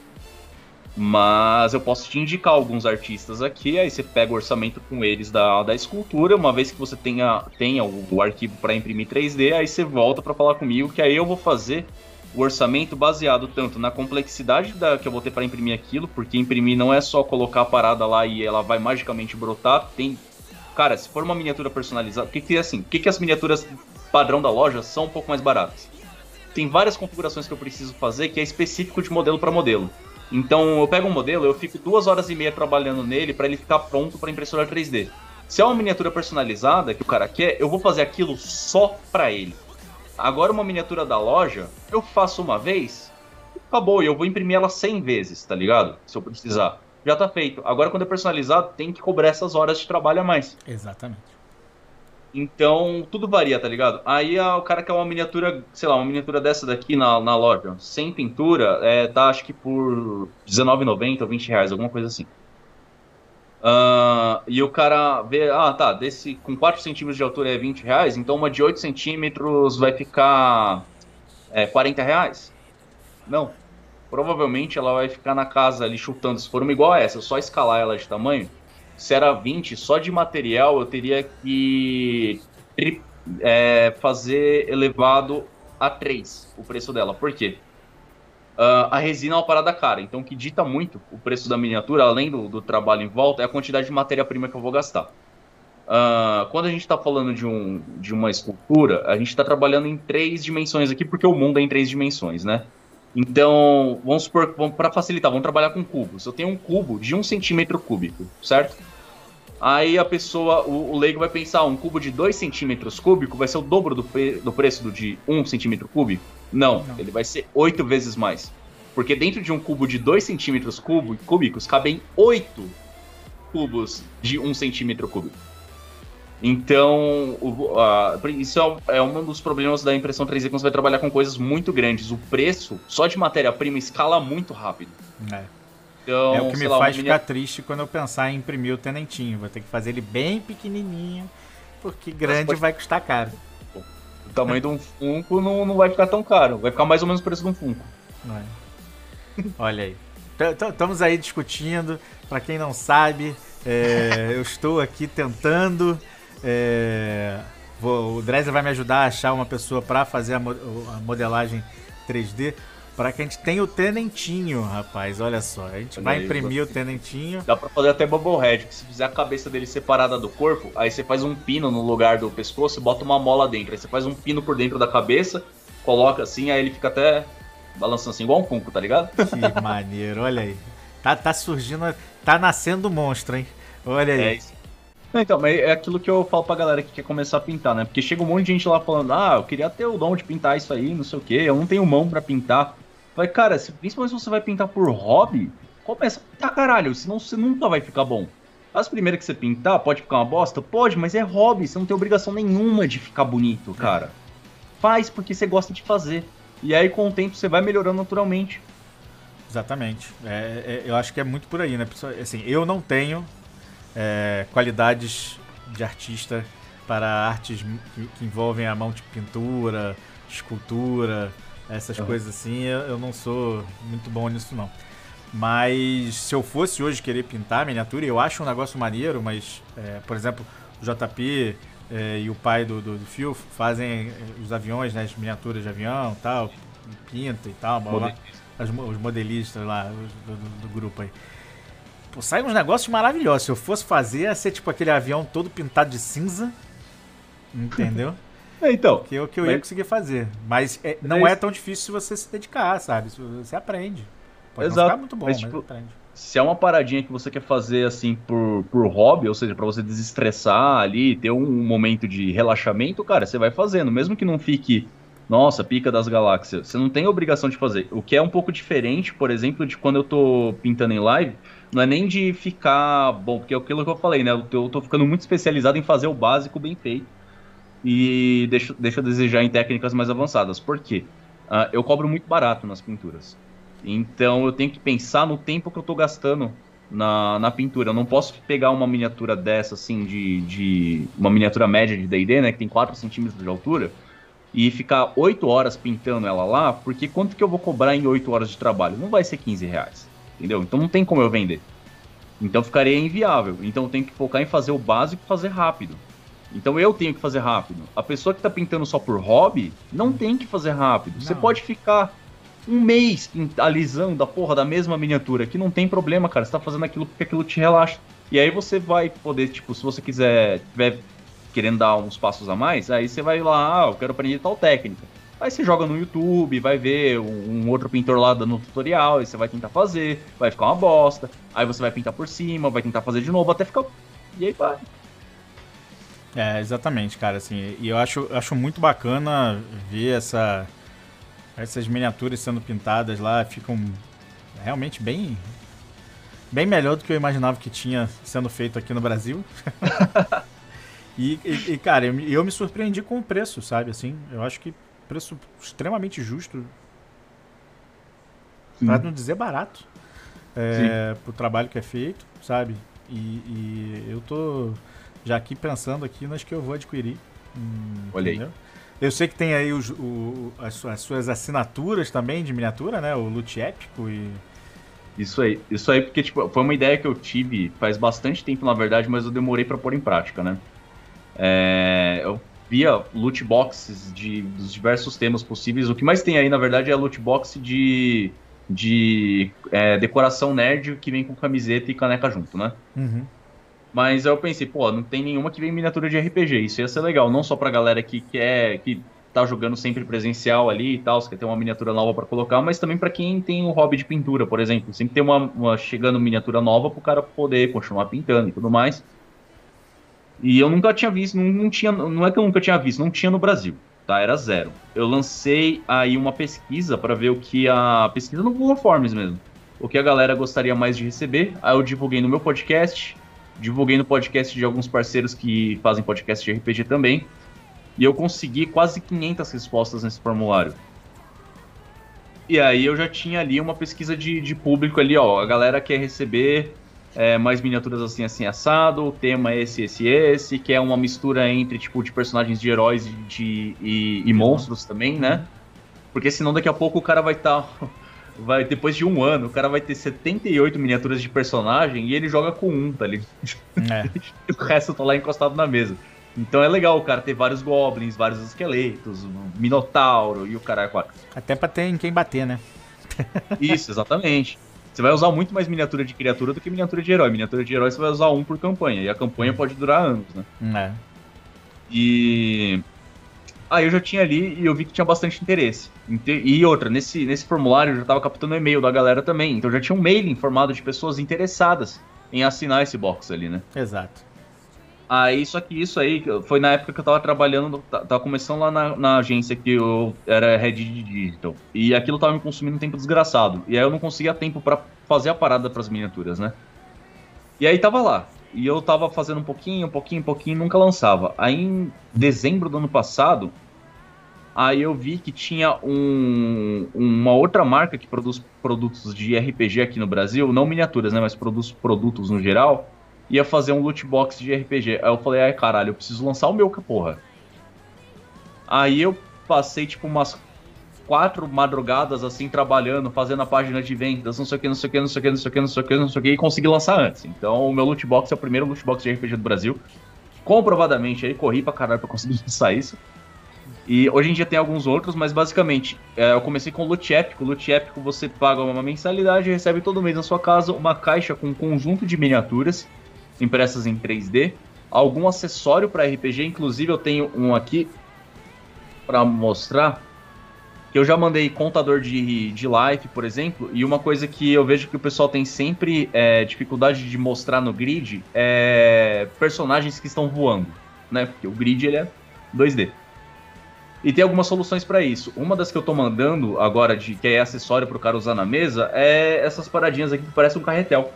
Mas eu posso te indicar alguns artistas aqui, aí você pega o orçamento com eles da, da escultura, uma vez que você tenha, tenha o, o arquivo para imprimir 3D, aí você volta para falar comigo, que aí eu vou fazer o orçamento baseado tanto na complexidade da, que eu vou ter para imprimir aquilo, porque imprimir não é só colocar a parada lá e ela vai magicamente brotar, tem... Cara, se for uma miniatura personalizada, o que que assim, o que que as miniaturas padrão da loja são um pouco mais baratas? Tem várias configurações que eu preciso fazer que é específico de modelo para modelo. Então eu pego um modelo, eu fico duas horas e meia trabalhando nele para ele ficar pronto para impressora 3D. Se é uma miniatura personalizada que o cara quer, eu vou fazer aquilo só para ele. Agora uma miniatura da loja, eu faço uma vez, acabou, eu vou imprimir ela 100 vezes, tá ligado? Se eu precisar. Já tá feito. Agora quando é personalizado, tem que cobrar essas horas de trabalho a mais. Exatamente. Então, tudo varia, tá ligado? Aí o cara quer uma miniatura, sei lá, uma miniatura dessa daqui na, na loja, sem pintura, é, tá acho que por R$19,90 ou 20 reais, alguma coisa assim. Uh, e o cara vê, ah tá, desse com 4 centímetros de altura é 20 reais, então uma de 8 centímetros vai ficar é, 40 reais? Não. Provavelmente ela vai ficar na casa ali chutando, se for uma igual a essa, só escalar ela de tamanho, se era 20, só de material eu teria que é, fazer elevado a 3 o preço dela. Por quê? Uh, a resina é uma parada cara, então o que dita muito o preço da miniatura, além do, do trabalho em volta, é a quantidade de matéria-prima que eu vou gastar. Uh, quando a gente está falando de, um, de uma escultura, a gente está trabalhando em três dimensões aqui, porque o mundo é em três dimensões, né? Então, vamos supor, para facilitar, vamos trabalhar com cubos. Eu tenho um cubo de um centímetro cúbico, certo? Aí a pessoa, o, o leigo vai pensar, um cubo de 2 centímetros cúbico vai ser o dobro do, do preço do de 1 um centímetro cúbico? Não, Não, ele vai ser 8 vezes mais. Porque dentro de um cubo de 2 centímetros cúbicos cabem 8 cubos de 1 um centímetro cúbico. Então, o, isso é, é, um dos problemas da impressão 3D quando você vai trabalhar com coisas muito grandes. O preço só de matéria-prima escala muito rápido. É. Então, é o que me lá, faz ficar triste quando eu pensar em imprimir o tenentinho. Vou ter que fazer ele bem pequenininho, porque grande pode... vai custar caro. O tamanho de um Funko não, não vai ficar tão caro. Vai ficar mais ou menos o preço de um Funko. É. Olha aí. Estamos aí discutindo. Para quem não sabe, é, eu estou aqui tentando. É, vou, o Dresser vai me ajudar a achar uma pessoa para fazer a, a modelagem 3D para que a gente tenha o tenentinho, rapaz. Olha só. A gente olha vai aí, imprimir você... o tenentinho. Dá pra fazer até Bubblehead, que se fizer a cabeça dele separada do corpo, aí você faz um pino no lugar do pescoço e bota uma mola dentro. Aí você faz um pino por dentro da cabeça, coloca assim, aí ele fica até balançando assim, igual um funko, tá ligado? Que maneiro, olha aí. Tá, tá surgindo, tá nascendo monstro, hein? Olha aí. É isso. Então, mas é aquilo que eu falo pra galera que quer começar a pintar, né? Porque chega um monte de gente lá falando, ah, eu queria ter o dom de pintar isso aí, não sei o quê, eu não tenho mão para pintar. Vai, cara, se, principalmente se você vai pintar por hobby, começa a pintar caralho, senão você nunca vai ficar bom. As primeiras que você pintar, pode ficar uma bosta? Pode, mas é hobby, você não tem obrigação nenhuma de ficar bonito, cara. Faz porque você gosta de fazer. E aí, com o tempo, você vai melhorando naturalmente. Exatamente. É, é, eu acho que é muito por aí, né? Assim, eu não tenho é, qualidades de artista para artes que, que envolvem a mão de pintura, escultura, essas uhum. coisas assim, eu, eu, não sou muito bom nisso não. Mas se eu fosse hoje querer pintar miniatura, eu acho um negócio maneiro, mas, é, por exemplo, o JP é, e o pai do, do, do Phil fazem é, os aviões, né, as miniaturas de avião tal, pinta e tal, as, os modelistas lá do, do, do grupo aí. Pô, sai uns negócios maravilhosos. Se eu fosse fazer, ia ser tipo aquele avião todo pintado de cinza. Entendeu? [laughs] É, então. Que é o que eu mas... ia conseguir fazer. Mas é, não mas... é tão difícil se você se dedicar, sabe? Você aprende. Pode Exato. não ficar muito bom, mas, tipo, aprende. Se é uma paradinha que você quer fazer assim por, por hobby, ou seja, para você desestressar ali, ter um momento de relaxamento, cara, você vai fazendo. Mesmo que não fique, nossa, pica das galáxias. Você não tem obrigação de fazer. O que é um pouco diferente, por exemplo, de quando eu tô pintando em live, não é nem de ficar bom, porque é aquilo que eu falei, né? Eu tô ficando muito especializado em fazer o básico bem feito e deixa, deixa desejar em técnicas mais avançadas. Por quê? Uh, eu cobro muito barato nas pinturas. Então eu tenho que pensar no tempo que eu estou gastando na, na pintura. Eu não posso pegar uma miniatura dessa, assim, de, de uma miniatura média de D&D, né, que tem 4 centímetros de altura, e ficar 8 horas pintando ela lá, porque quanto que eu vou cobrar em 8 horas de trabalho? Não vai ser 15 reais, entendeu? Então não tem como eu vender. Então ficaria inviável. Então eu tenho que focar em fazer o básico e fazer rápido. Então eu tenho que fazer rápido. A pessoa que está pintando só por hobby não tem que fazer rápido. Não. Você pode ficar um mês alisando a porra da mesma miniatura, que não tem problema, cara. Você tá fazendo aquilo porque aquilo te relaxa. E aí você vai poder, tipo, se você quiser, tiver querendo dar uns passos a mais, aí você vai lá, ah, eu quero aprender tal técnica. Aí você joga no YouTube, vai ver um, um outro pintor lá dando um tutorial, e você vai tentar fazer, vai ficar uma bosta. Aí você vai pintar por cima, vai tentar fazer de novo, até ficar. E aí vai. É, exatamente, cara, assim, e eu acho, acho muito bacana ver essa, essas miniaturas sendo pintadas lá, ficam realmente bem, bem melhor do que eu imaginava que tinha sendo feito aqui no Brasil. [laughs] [laughs] e, e, e, cara, eu, eu me surpreendi com o preço, sabe, assim, eu acho que preço extremamente justo, pra não dizer barato, é, pro trabalho que é feito, sabe, e, e eu tô já aqui pensando aqui nas que eu vou adquirir. Hum, Olha entendeu? aí. Eu sei que tem aí os, o, as, as, suas assinaturas também de miniatura, né? O Loot Épico e. Isso aí, isso aí, porque tipo, foi uma ideia que eu tive faz bastante tempo, na verdade, mas eu demorei para pôr em prática, né? É, eu via loot boxes de, dos diversos temas possíveis. O que mais tem aí, na verdade, é loot box de, de é, decoração nerd que vem com camiseta e caneca junto, né? Uhum. Mas eu pensei, pô, não tem nenhuma que vem miniatura de RPG. Isso ia ser legal, não só pra galera que quer. que tá jogando sempre presencial ali e tal, quer ter uma miniatura nova para colocar, mas também para quem tem o hobby de pintura, por exemplo. Sempre tem uma, uma chegando miniatura nova pro cara poder continuar pintando e tudo mais. E eu nunca tinha visto, não, não tinha, não é que eu nunca tinha visto, não tinha no Brasil, tá? Era zero. Eu lancei aí uma pesquisa para ver o que a pesquisa no Google Forms mesmo, o que a galera gostaria mais de receber. Aí eu divulguei no meu podcast, divulguei no podcast de alguns parceiros que fazem podcast de RPG também. E eu consegui quase 500 respostas nesse formulário. E aí eu já tinha ali uma pesquisa de, de público ali, ó. A galera quer receber é, mais miniaturas assim, assim, assado, o tema é esse, esse, esse, que é uma mistura entre, tipo, de personagens de heróis de, de e, e monstros também, né? Porque senão daqui a pouco o cara vai estar... Tá [laughs] vai depois de um ano, o cara vai ter 78 miniaturas de personagem e ele joga com um, tá ligado? É. [laughs] o resto tá lá encostado na mesa. Então é legal o cara ter vários goblins, vários esqueletos, um minotauro e o cara quatro. Até pra ter em quem bater, né? Isso, exatamente. Você vai usar muito mais miniatura de criatura do que miniatura de herói. Miniatura de herói você vai usar um por campanha, e a campanha pode durar anos, né? É. E Aí eu já tinha ali e eu vi que tinha bastante interesse. E outra, nesse, nesse formulário eu já estava captando e-mail da galera também. Então já tinha um mail informado de pessoas interessadas em assinar esse box ali, né? Exato. Aí, só que isso aí foi na época que eu tava trabalhando, tava começando lá na, na agência que eu era head de digital. E aquilo tava me consumindo um tempo desgraçado. E aí eu não conseguia tempo para fazer a parada para as miniaturas, né? E aí tava lá. E eu tava fazendo um pouquinho, um pouquinho, um pouquinho, nunca lançava. Aí em dezembro do ano passado, aí eu vi que tinha um, uma outra marca que produz produtos de RPG aqui no Brasil, não miniaturas, né, mas produz produtos no geral, ia fazer um loot box de RPG. Aí eu falei, ai caralho, eu preciso lançar o meu, porra. Aí eu passei tipo umas quatro madrugadas assim trabalhando, fazendo a página de vendas, não sei o que, não sei o que, não sei o que, não sei o que, não sei o que, não sei o que, e consegui lançar antes. Então o meu loot box é o primeiro loot box de RPG do Brasil. Comprovadamente aí, corri pra caralho pra conseguir [laughs] lançar isso. E hoje em dia tem alguns outros, mas basicamente é, eu comecei com o Loot Épico. Loot Épico você paga uma mensalidade e recebe todo mês na sua casa uma caixa com um conjunto de miniaturas impressas em 3D, algum acessório para RPG, inclusive eu tenho um aqui para mostrar que eu já mandei contador de, de life, por exemplo, e uma coisa que eu vejo que o pessoal tem sempre é, dificuldade de mostrar no grid é personagens que estão voando, né? Porque o grid ele é 2D. E tem algumas soluções para isso. Uma das que eu tô mandando agora, de que é acessório para o cara usar na mesa, é essas paradinhas aqui que parecem um carretel.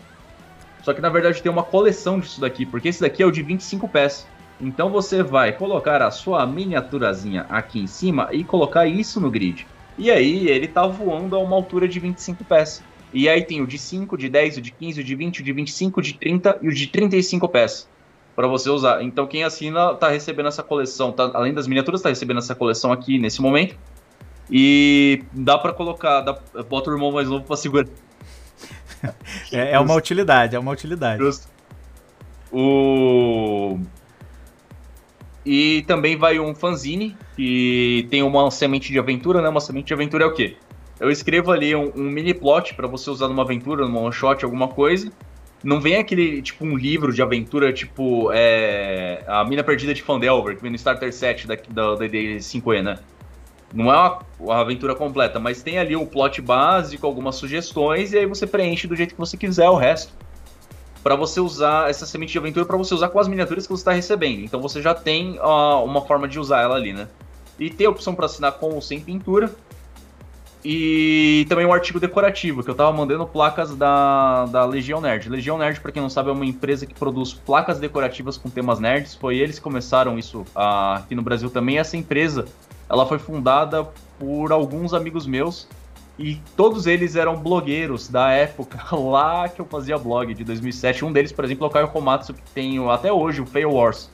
Só que na verdade tem uma coleção disso daqui, porque esse daqui é o de 25 pés. Então você vai colocar a sua miniaturazinha aqui em cima e colocar isso no grid. E aí ele tá voando a uma altura de 25 pés. E aí tem o de 5, de 10, o de 15, o de 20, o de 25, o de 30 e o de 35 pés para você usar. Então quem assina tá recebendo essa coleção, tá, além das miniaturas, tá recebendo essa coleção aqui nesse momento. E dá para colocar, dá, bota o irmão mais novo para segurar. [laughs] é, é, uma utilidade, é uma utilidade. Justo. O e também vai um fanzine, que tem uma semente de aventura, né? Uma semente de aventura é o quê? Eu escrevo ali um, um mini plot para você usar numa aventura, numa one shot, alguma coisa. Não vem aquele, tipo, um livro de aventura, tipo, é, A Mina Perdida de Fandelver, que vem no Starter Set da, da, da D5E, né? Não é uma, aventura completa, mas tem ali o um plot básico, algumas sugestões, e aí você preenche do jeito que você quiser o resto. para você usar essa semente de aventura, para você usar com as miniaturas que você está recebendo. Então você já tem uh, uma forma de usar ela ali, né? E tem a opção para assinar com ou sem pintura. E também um artigo decorativo, que eu tava mandando placas da, da Legião Nerd. Legião Nerd, para quem não sabe, é uma empresa que produz placas decorativas com temas nerds. Foi eles que começaram isso uh, aqui no Brasil também. Essa empresa, ela foi fundada por alguns amigos meus. E todos eles eram blogueiros da época [laughs] lá que eu fazia blog, de 2007. Um deles, por exemplo, é o Caio Komatsu, que tem até hoje o Fail Wars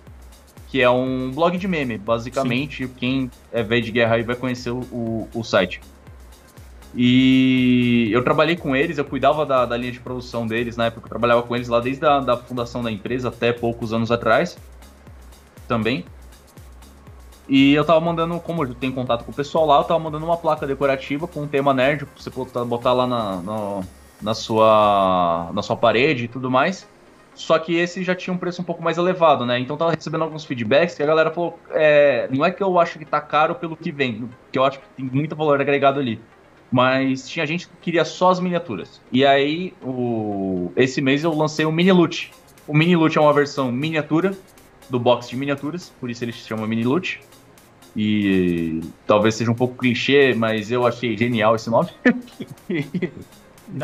que é um blog de meme, basicamente. Sim. Quem é velho de guerra aí vai conhecer o, o, site. E eu trabalhei com eles, eu cuidava da, da linha de produção deles, na época eu trabalhava com eles lá desde a da fundação da empresa até poucos anos atrás também. E eu tava mandando, como eu tenho contato com o pessoal lá, eu tava mandando uma placa decorativa com um tema nerd, pra você botar lá na, na, na, sua, na sua parede e tudo mais. Só que esse já tinha um preço um pouco mais elevado, né? Então tava recebendo alguns feedbacks que a galera falou: é, não é que eu acho que tá caro pelo que vem, que eu acho que tem muito valor agregado ali. Mas tinha gente que queria só as miniaturas. E aí, o... esse mês eu lancei o Mini Loot. O Mini Loot é uma versão miniatura do box de miniaturas, por isso ele se chama Mini Loot. E talvez seja um pouco clichê, mas eu achei genial esse nome. [laughs] e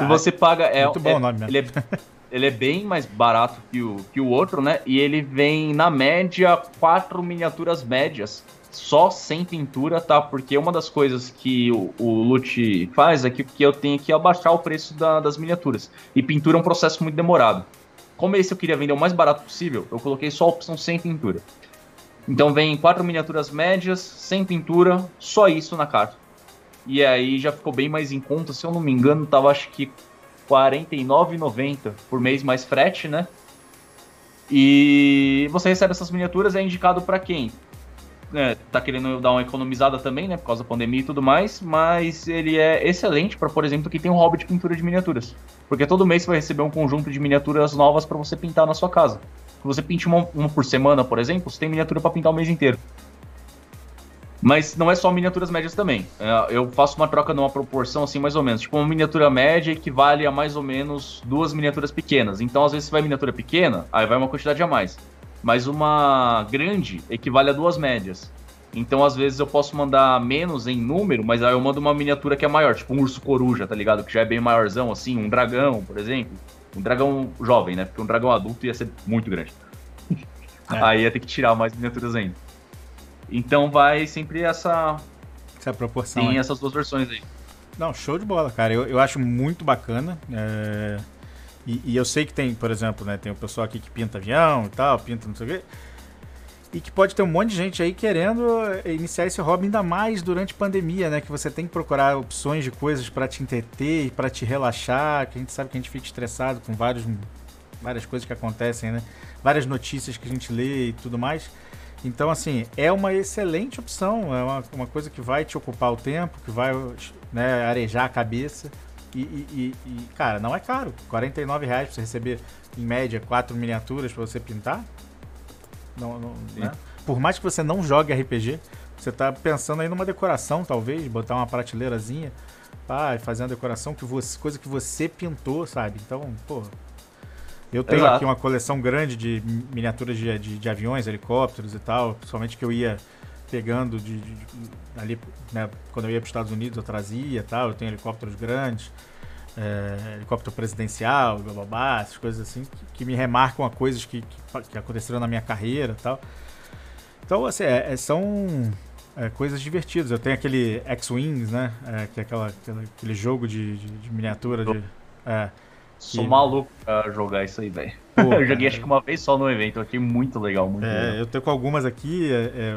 você paga. É, muito bom é, o nome mesmo. Ele é, ele é bem mais barato que o, que o outro, né? E ele vem, na média, quatro miniaturas médias só sem pintura, tá? Porque uma das coisas que o, o Lute faz é que, que eu tenho que abaixar o preço da, das miniaturas. E pintura é um processo muito demorado. Como esse eu queria vender o mais barato possível, eu coloquei só a opção sem pintura. Então vem quatro miniaturas médias, sem pintura, só isso na carta. E aí já ficou bem mais em conta, se eu não me engano, tava acho que R$ 49,90 por mês mais frete, né? E você recebe essas miniaturas, é indicado para quem? né, tá querendo dar uma economizada também, né, por causa da pandemia e tudo mais, mas ele é excelente para, por exemplo, quem tem um hobby de pintura de miniaturas. Porque todo mês você vai receber um conjunto de miniaturas novas para você pintar na sua casa. Se você pinte uma, uma por semana, por exemplo, você tem miniatura para pintar o mês inteiro. Mas não é só miniaturas médias também. É, eu faço uma troca numa proporção assim, mais ou menos. Tipo, uma miniatura média equivale a mais ou menos duas miniaturas pequenas. Então, às vezes, se vai miniatura pequena, aí vai uma quantidade a mais mas uma grande equivale a duas médias. Então, às vezes, eu posso mandar menos em número, mas aí eu mando uma miniatura que é maior, tipo um urso coruja, tá ligado? Que já é bem maiorzão, assim, um dragão, por exemplo. Um dragão jovem, né? Porque um dragão adulto ia ser muito grande. É. Aí ia ter que tirar mais miniaturas ainda. Então vai sempre essa. Essa proporção. Tem essas duas versões aí. Não, show de bola, cara. Eu, eu acho muito bacana. É... E, e, eu sei que tem, por exemplo, né, tem o pessoal aqui que pinta avião e tal, pinta não sei o quê. E que pode ter um monte de gente aí querendo iniciar esse hobby ainda mais durante pandemia, né? Que você tem que procurar opções de coisas para te entreter e para te relaxar, que a gente sabe que a gente fica estressado com vários, várias coisas que acontecem, né? Várias notícias que a gente lê e tudo mais. Então, assim, é uma excelente opção, é uma, uma coisa que vai te ocupar o tempo, que vai né, arejar a cabeça. E, e, e, cara, não é caro. 49 reais pra você receber, em média, quatro miniaturas para você pintar. Não, não né? Por mais que você não jogue RPG, você tá pensando aí numa decoração, talvez, botar uma prateleirazinha, pá, fazer uma decoração que você, coisa que você pintou, sabe? Então, pô. Eu tenho Exato. aqui uma coleção grande de miniaturas de, de, de aviões, helicópteros e tal, principalmente que eu ia pegando de, de, ali, né, quando eu ia para os Estados Unidos eu trazia tal, eu tenho helicópteros grandes, é, helicóptero presidencial, bababá, essas coisas assim, que, que me remarcam a coisas que, que, que, aconteceram na minha carreira tal. Então, assim, é, é, são é, coisas divertidas. Eu tenho aquele X-Wings, né, é, que é aquela, aquele jogo de, de miniatura de É. Sou maluco pra jogar isso aí, velho. [laughs] eu joguei acho que uma vez só no evento, eu achei muito legal, muito legal. Eu tenho com algumas aqui,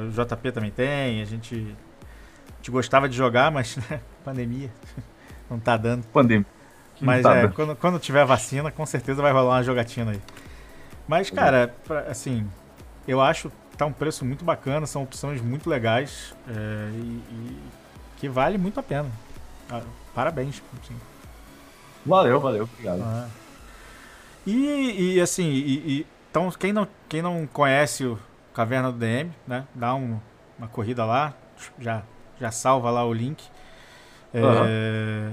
o JP também tem, a gente, a gente gostava de jogar, mas [laughs] né, pandemia [laughs] não tá dando. Pandemia. Mas tá é, quando, quando tiver vacina, com certeza vai rolar uma jogatina aí. Mas, cara, pra, assim, eu acho que tá um preço muito bacana, são opções muito legais é, e, e, que vale muito a pena. Ah, parabéns. Assim. Valeu, valeu, obrigado. Ah. E, e assim, e, e, então quem não, quem não conhece o Caverna do DM, né? Dá um, uma corrida lá, já, já salva lá o link. Uhum. É,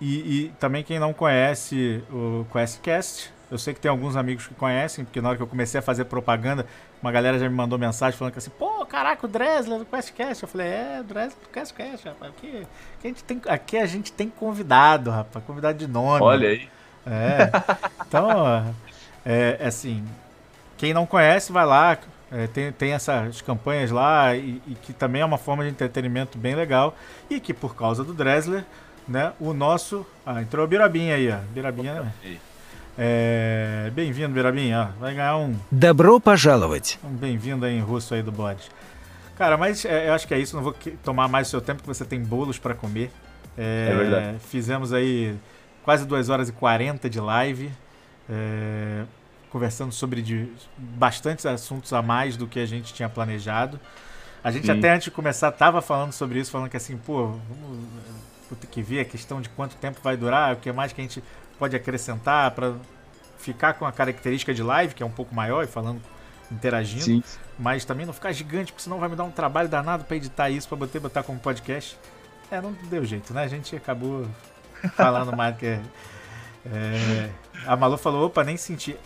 e, e, também quem não conhece o QuestCast, eu sei que tem alguns amigos que conhecem, porque na hora que eu comecei a fazer propaganda, uma galera já me mandou mensagem falando que assim, pô, caraca, o Dresler do QuestCast. Eu falei, é, o Dresler do QuestCast, rapaz. Aqui, aqui, a gente tem, aqui a gente tem convidado, rapaz, convidado de nome. Olha aí. É. Então, é, é assim, quem não conhece, vai lá. É, tem, tem essas campanhas lá e, e, que também é uma forma de entretenimento bem legal. E que por causa do Dresler, né, o nosso. Ah, entrou o Birabinha aí, ó. Birabinha, né? É, bem-vindo, Birabinha. Vai ganhar um. Добро пожаловать. Um bem-vindo aí em russo aí do bode. Cara, mas é, eu acho que é isso. Não vou tomar mais o seu tempo, que você tem bolos para comer. É, é verdade. Fizemos aí quase 2 horas e 40 de live, é, conversando sobre de, bastantes assuntos a mais do que a gente tinha planejado. A gente Sim. até antes de começar tava falando sobre isso, falando que assim, pô, vamos, que ver a questão de quanto tempo vai durar, o que mais que a gente pode acrescentar para ficar com a característica de live, que é um pouco maior, e falando, interagindo, Sim. mas também não ficar gigante, porque senão vai me dar um trabalho danado para editar isso, para botar, botar como podcast. É, não deu jeito, né? A gente acabou falando mais que. É, a Malu falou: opa, nem senti.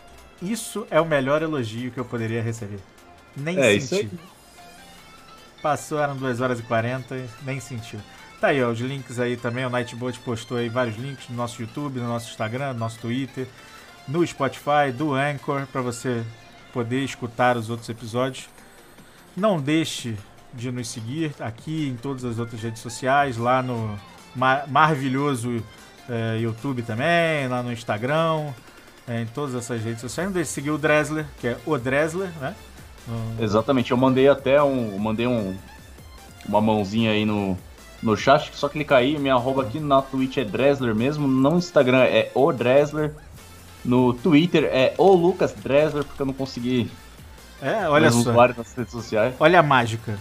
Isso é o melhor elogio que eu poderia receber. Nem é, senti. Passou, eram 2 horas e 40, nem sentiu. Tá aí, ó, os links aí também. O Nightbot postou aí vários links no nosso YouTube, no nosso Instagram, no nosso Twitter, no Spotify, do Anchor, para você poder escutar os outros episódios. Não deixe de nos seguir aqui em todas as outras redes sociais, lá no mar maravilhoso é, YouTube também, lá no Instagram, é, em todas essas redes sociais. Não deixe de seguir o Dresler, que é o Dresler, né? No... Exatamente, eu mandei até um. Mandei um, uma mãozinha aí no, no chat, só clicar aí, minha arroba aqui na Twitch é Dresler mesmo, no Instagram é o Dresler, no Twitter é o Lucas Dresler, porque eu não consegui. É, olha só. nas redes sociais. Olha a mágica.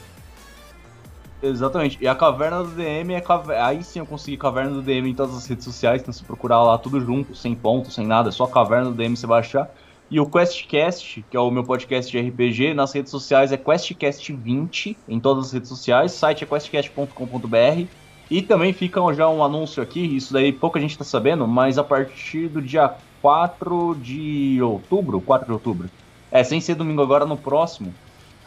Exatamente. E a Caverna do DM é. Caver... Aí sim eu consegui Caverna do DM em todas as redes sociais. Então se procurar lá tudo junto, sem ponto, sem nada, só Caverna do DM você vai achar. E o QuestCast, que é o meu podcast de RPG, nas redes sociais é QuestCast20 em todas as redes sociais. O site é questcast.com.br. E também fica já um anúncio aqui, isso daí pouca gente tá sabendo, mas a partir do dia 4 de outubro, 4 de outubro, é, sem ser domingo agora, no próximo,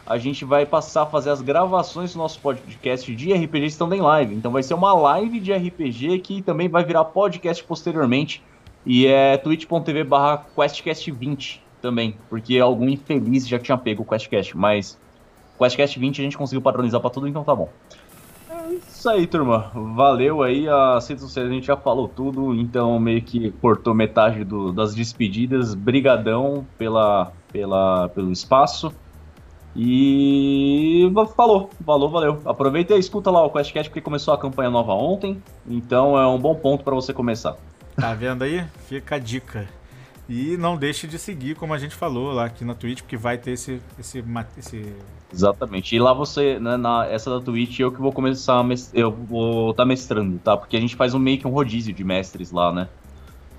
a gente vai passar a fazer as gravações do nosso podcast de RPG também live. Então vai ser uma live de RPG que também vai virar podcast posteriormente. E é twitch.tv barra QuestCast20 também, porque algum infeliz já tinha pego o QuestCast, mas QuestCast20 a gente conseguiu padronizar para tudo, então tá bom. É isso aí, turma. Valeu aí. As redes sociais a gente já falou tudo, então meio que cortou metade do, das despedidas. Brigadão pela, pela, pelo espaço. E falou, falou, valeu. Aproveita e escuta lá o QuestCast porque começou a campanha nova ontem, então é um bom ponto para você começar. Tá vendo aí? Fica a dica. E não deixe de seguir, como a gente falou lá aqui na Twitch, porque vai ter esse. esse, esse... Exatamente. E lá você, né, na, essa da Twitch, eu que vou começar. Eu vou estar tá mestrando, tá? Porque a gente faz um meio que um rodízio de mestres lá, né?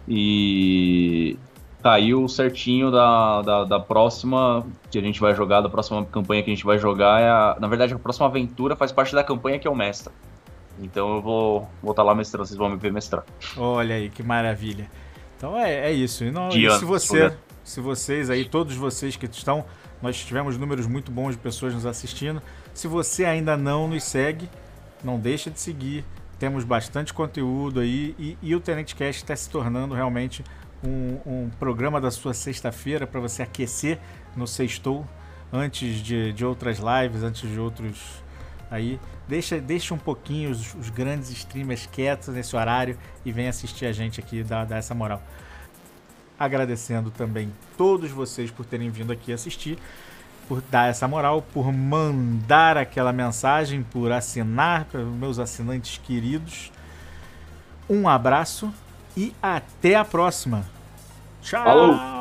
E caiu certinho da, da, da, próxima que a gente vai jogar, da próxima campanha que a gente vai jogar. É a, na verdade, a próxima aventura faz parte da campanha que é o mestre. Então eu vou tá lá mestrando, vocês vão me ver mestrar. Olha aí, que maravilha. Então é, é isso. E, não, e se você, se vocês aí, todos vocês que estão, nós tivemos números muito bons de pessoas nos assistindo. Se você ainda não nos segue, não deixa de seguir. Temos bastante conteúdo aí e, e o Tenente Cast está se tornando realmente um, um programa da sua sexta-feira para você aquecer no sextou antes de, de outras lives, antes de outros aí. Deixa, deixa um pouquinho os, os grandes streamers quietos nesse horário e vem assistir a gente aqui, dar, essa moral. Agradecendo também todos vocês por terem vindo aqui assistir, por dar essa moral, por mandar aquela mensagem, por assinar para meus assinantes queridos. Um abraço e até a próxima. Tchau! Falou.